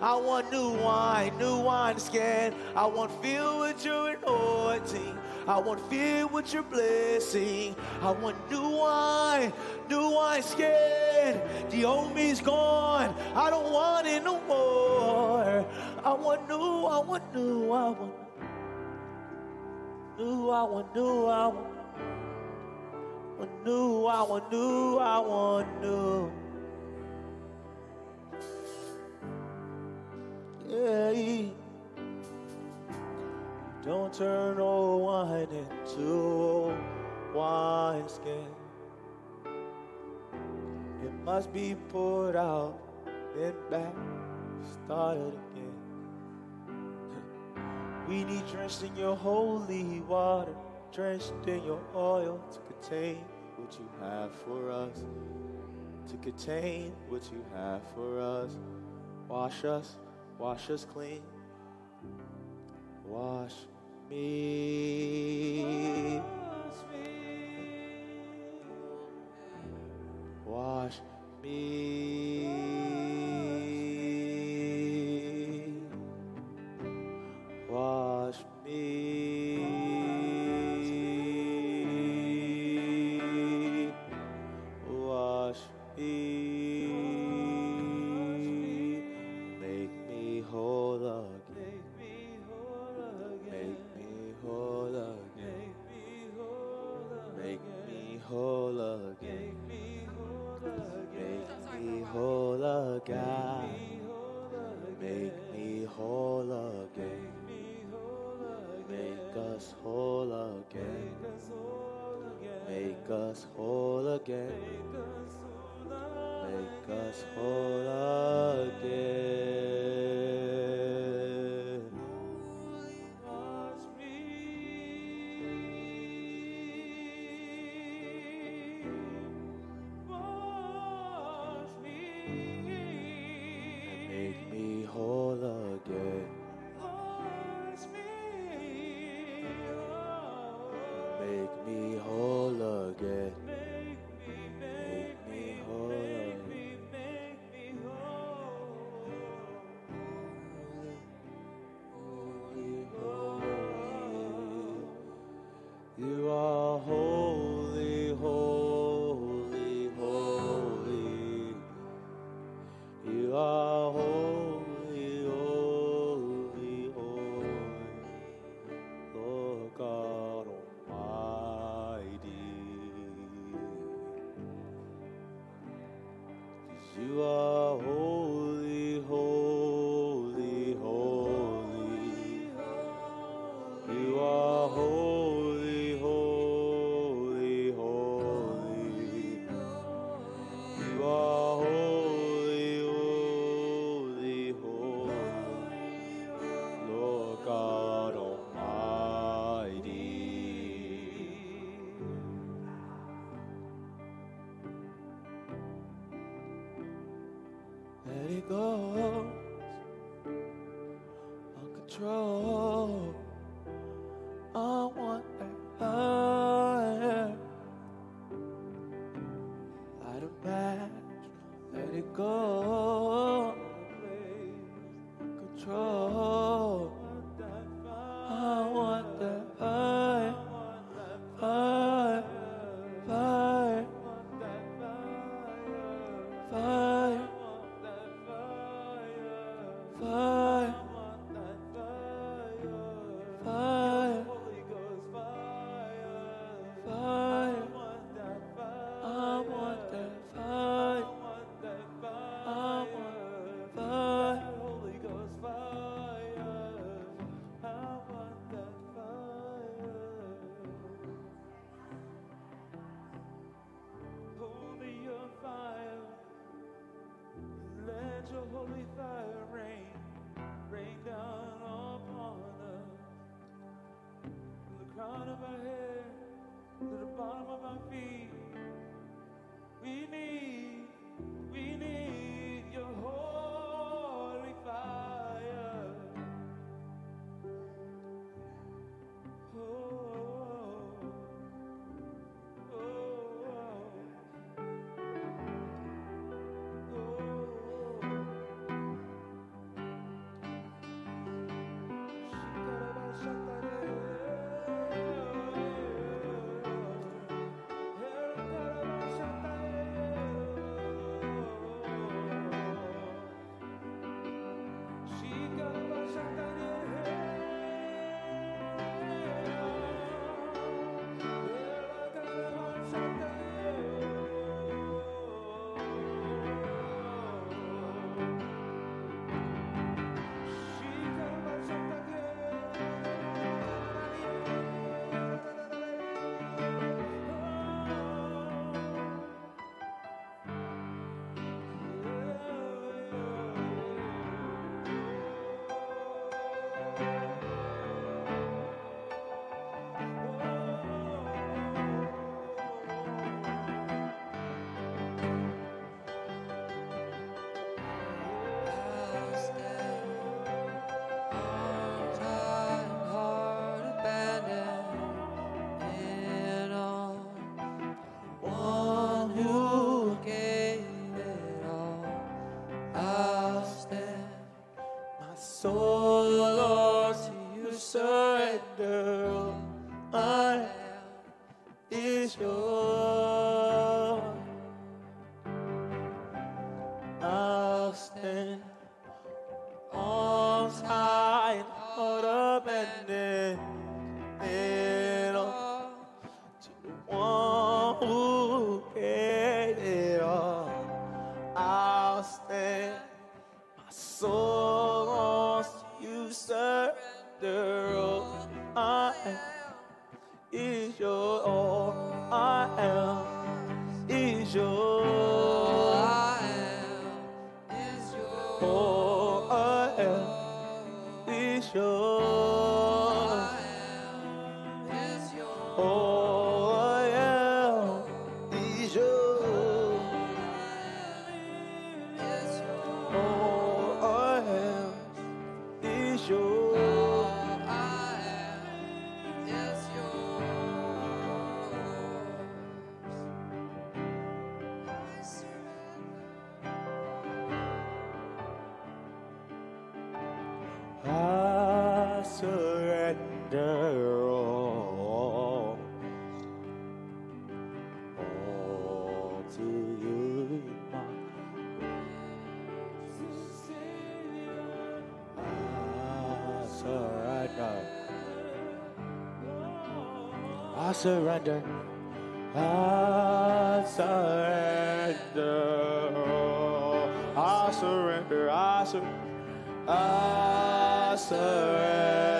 I want new wine, new wine skin. I want filled with your anointing. I want filled with your blessing. I want new wine, new wine skin. The old me's gone. I don't want it no more. I want new, I want new, I want new, I want new, I want want new, I want new, I want new. Must be poured out, then back, started again. We need drenched in your holy water, drenched in your oil to contain what you have for us. To contain what you have for us. Wash us, wash us clean. Wash me. Me. Wash me. So surrender. I surrender. I surrender. I surrender. I surrender.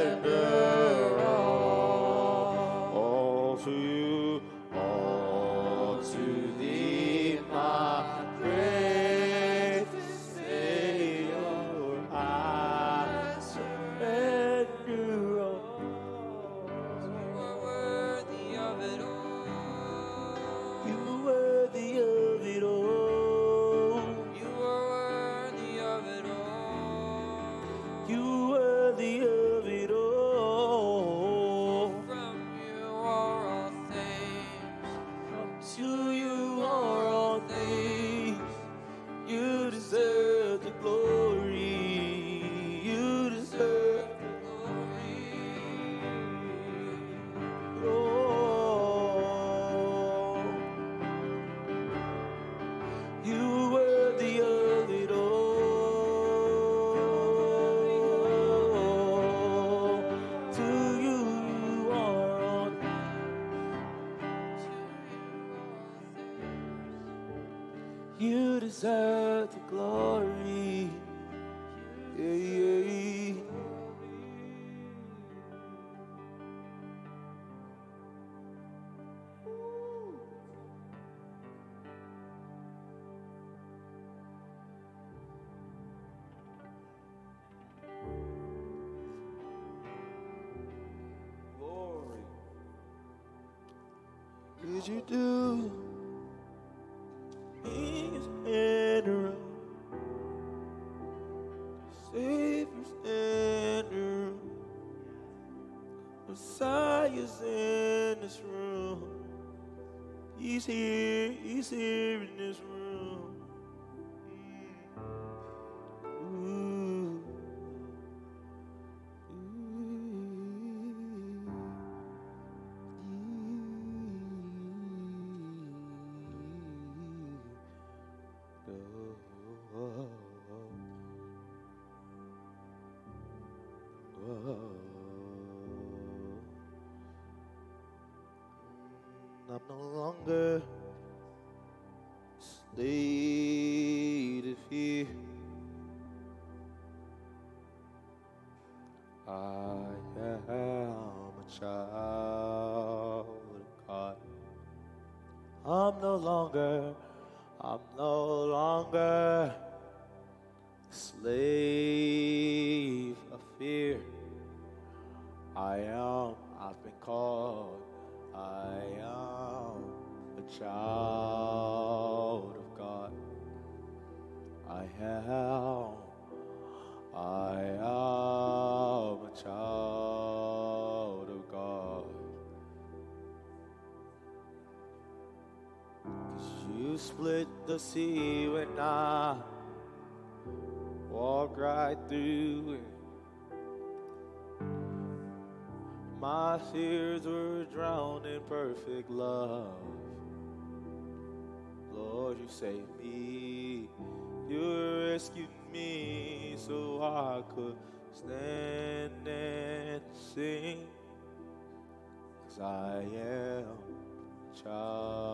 child of God. I am, I am a child of God. Cause you split the sea when I walk right through it. My tears were drowned in perfect love save me. You rescued me so I could stand and sing. Cause I am a child.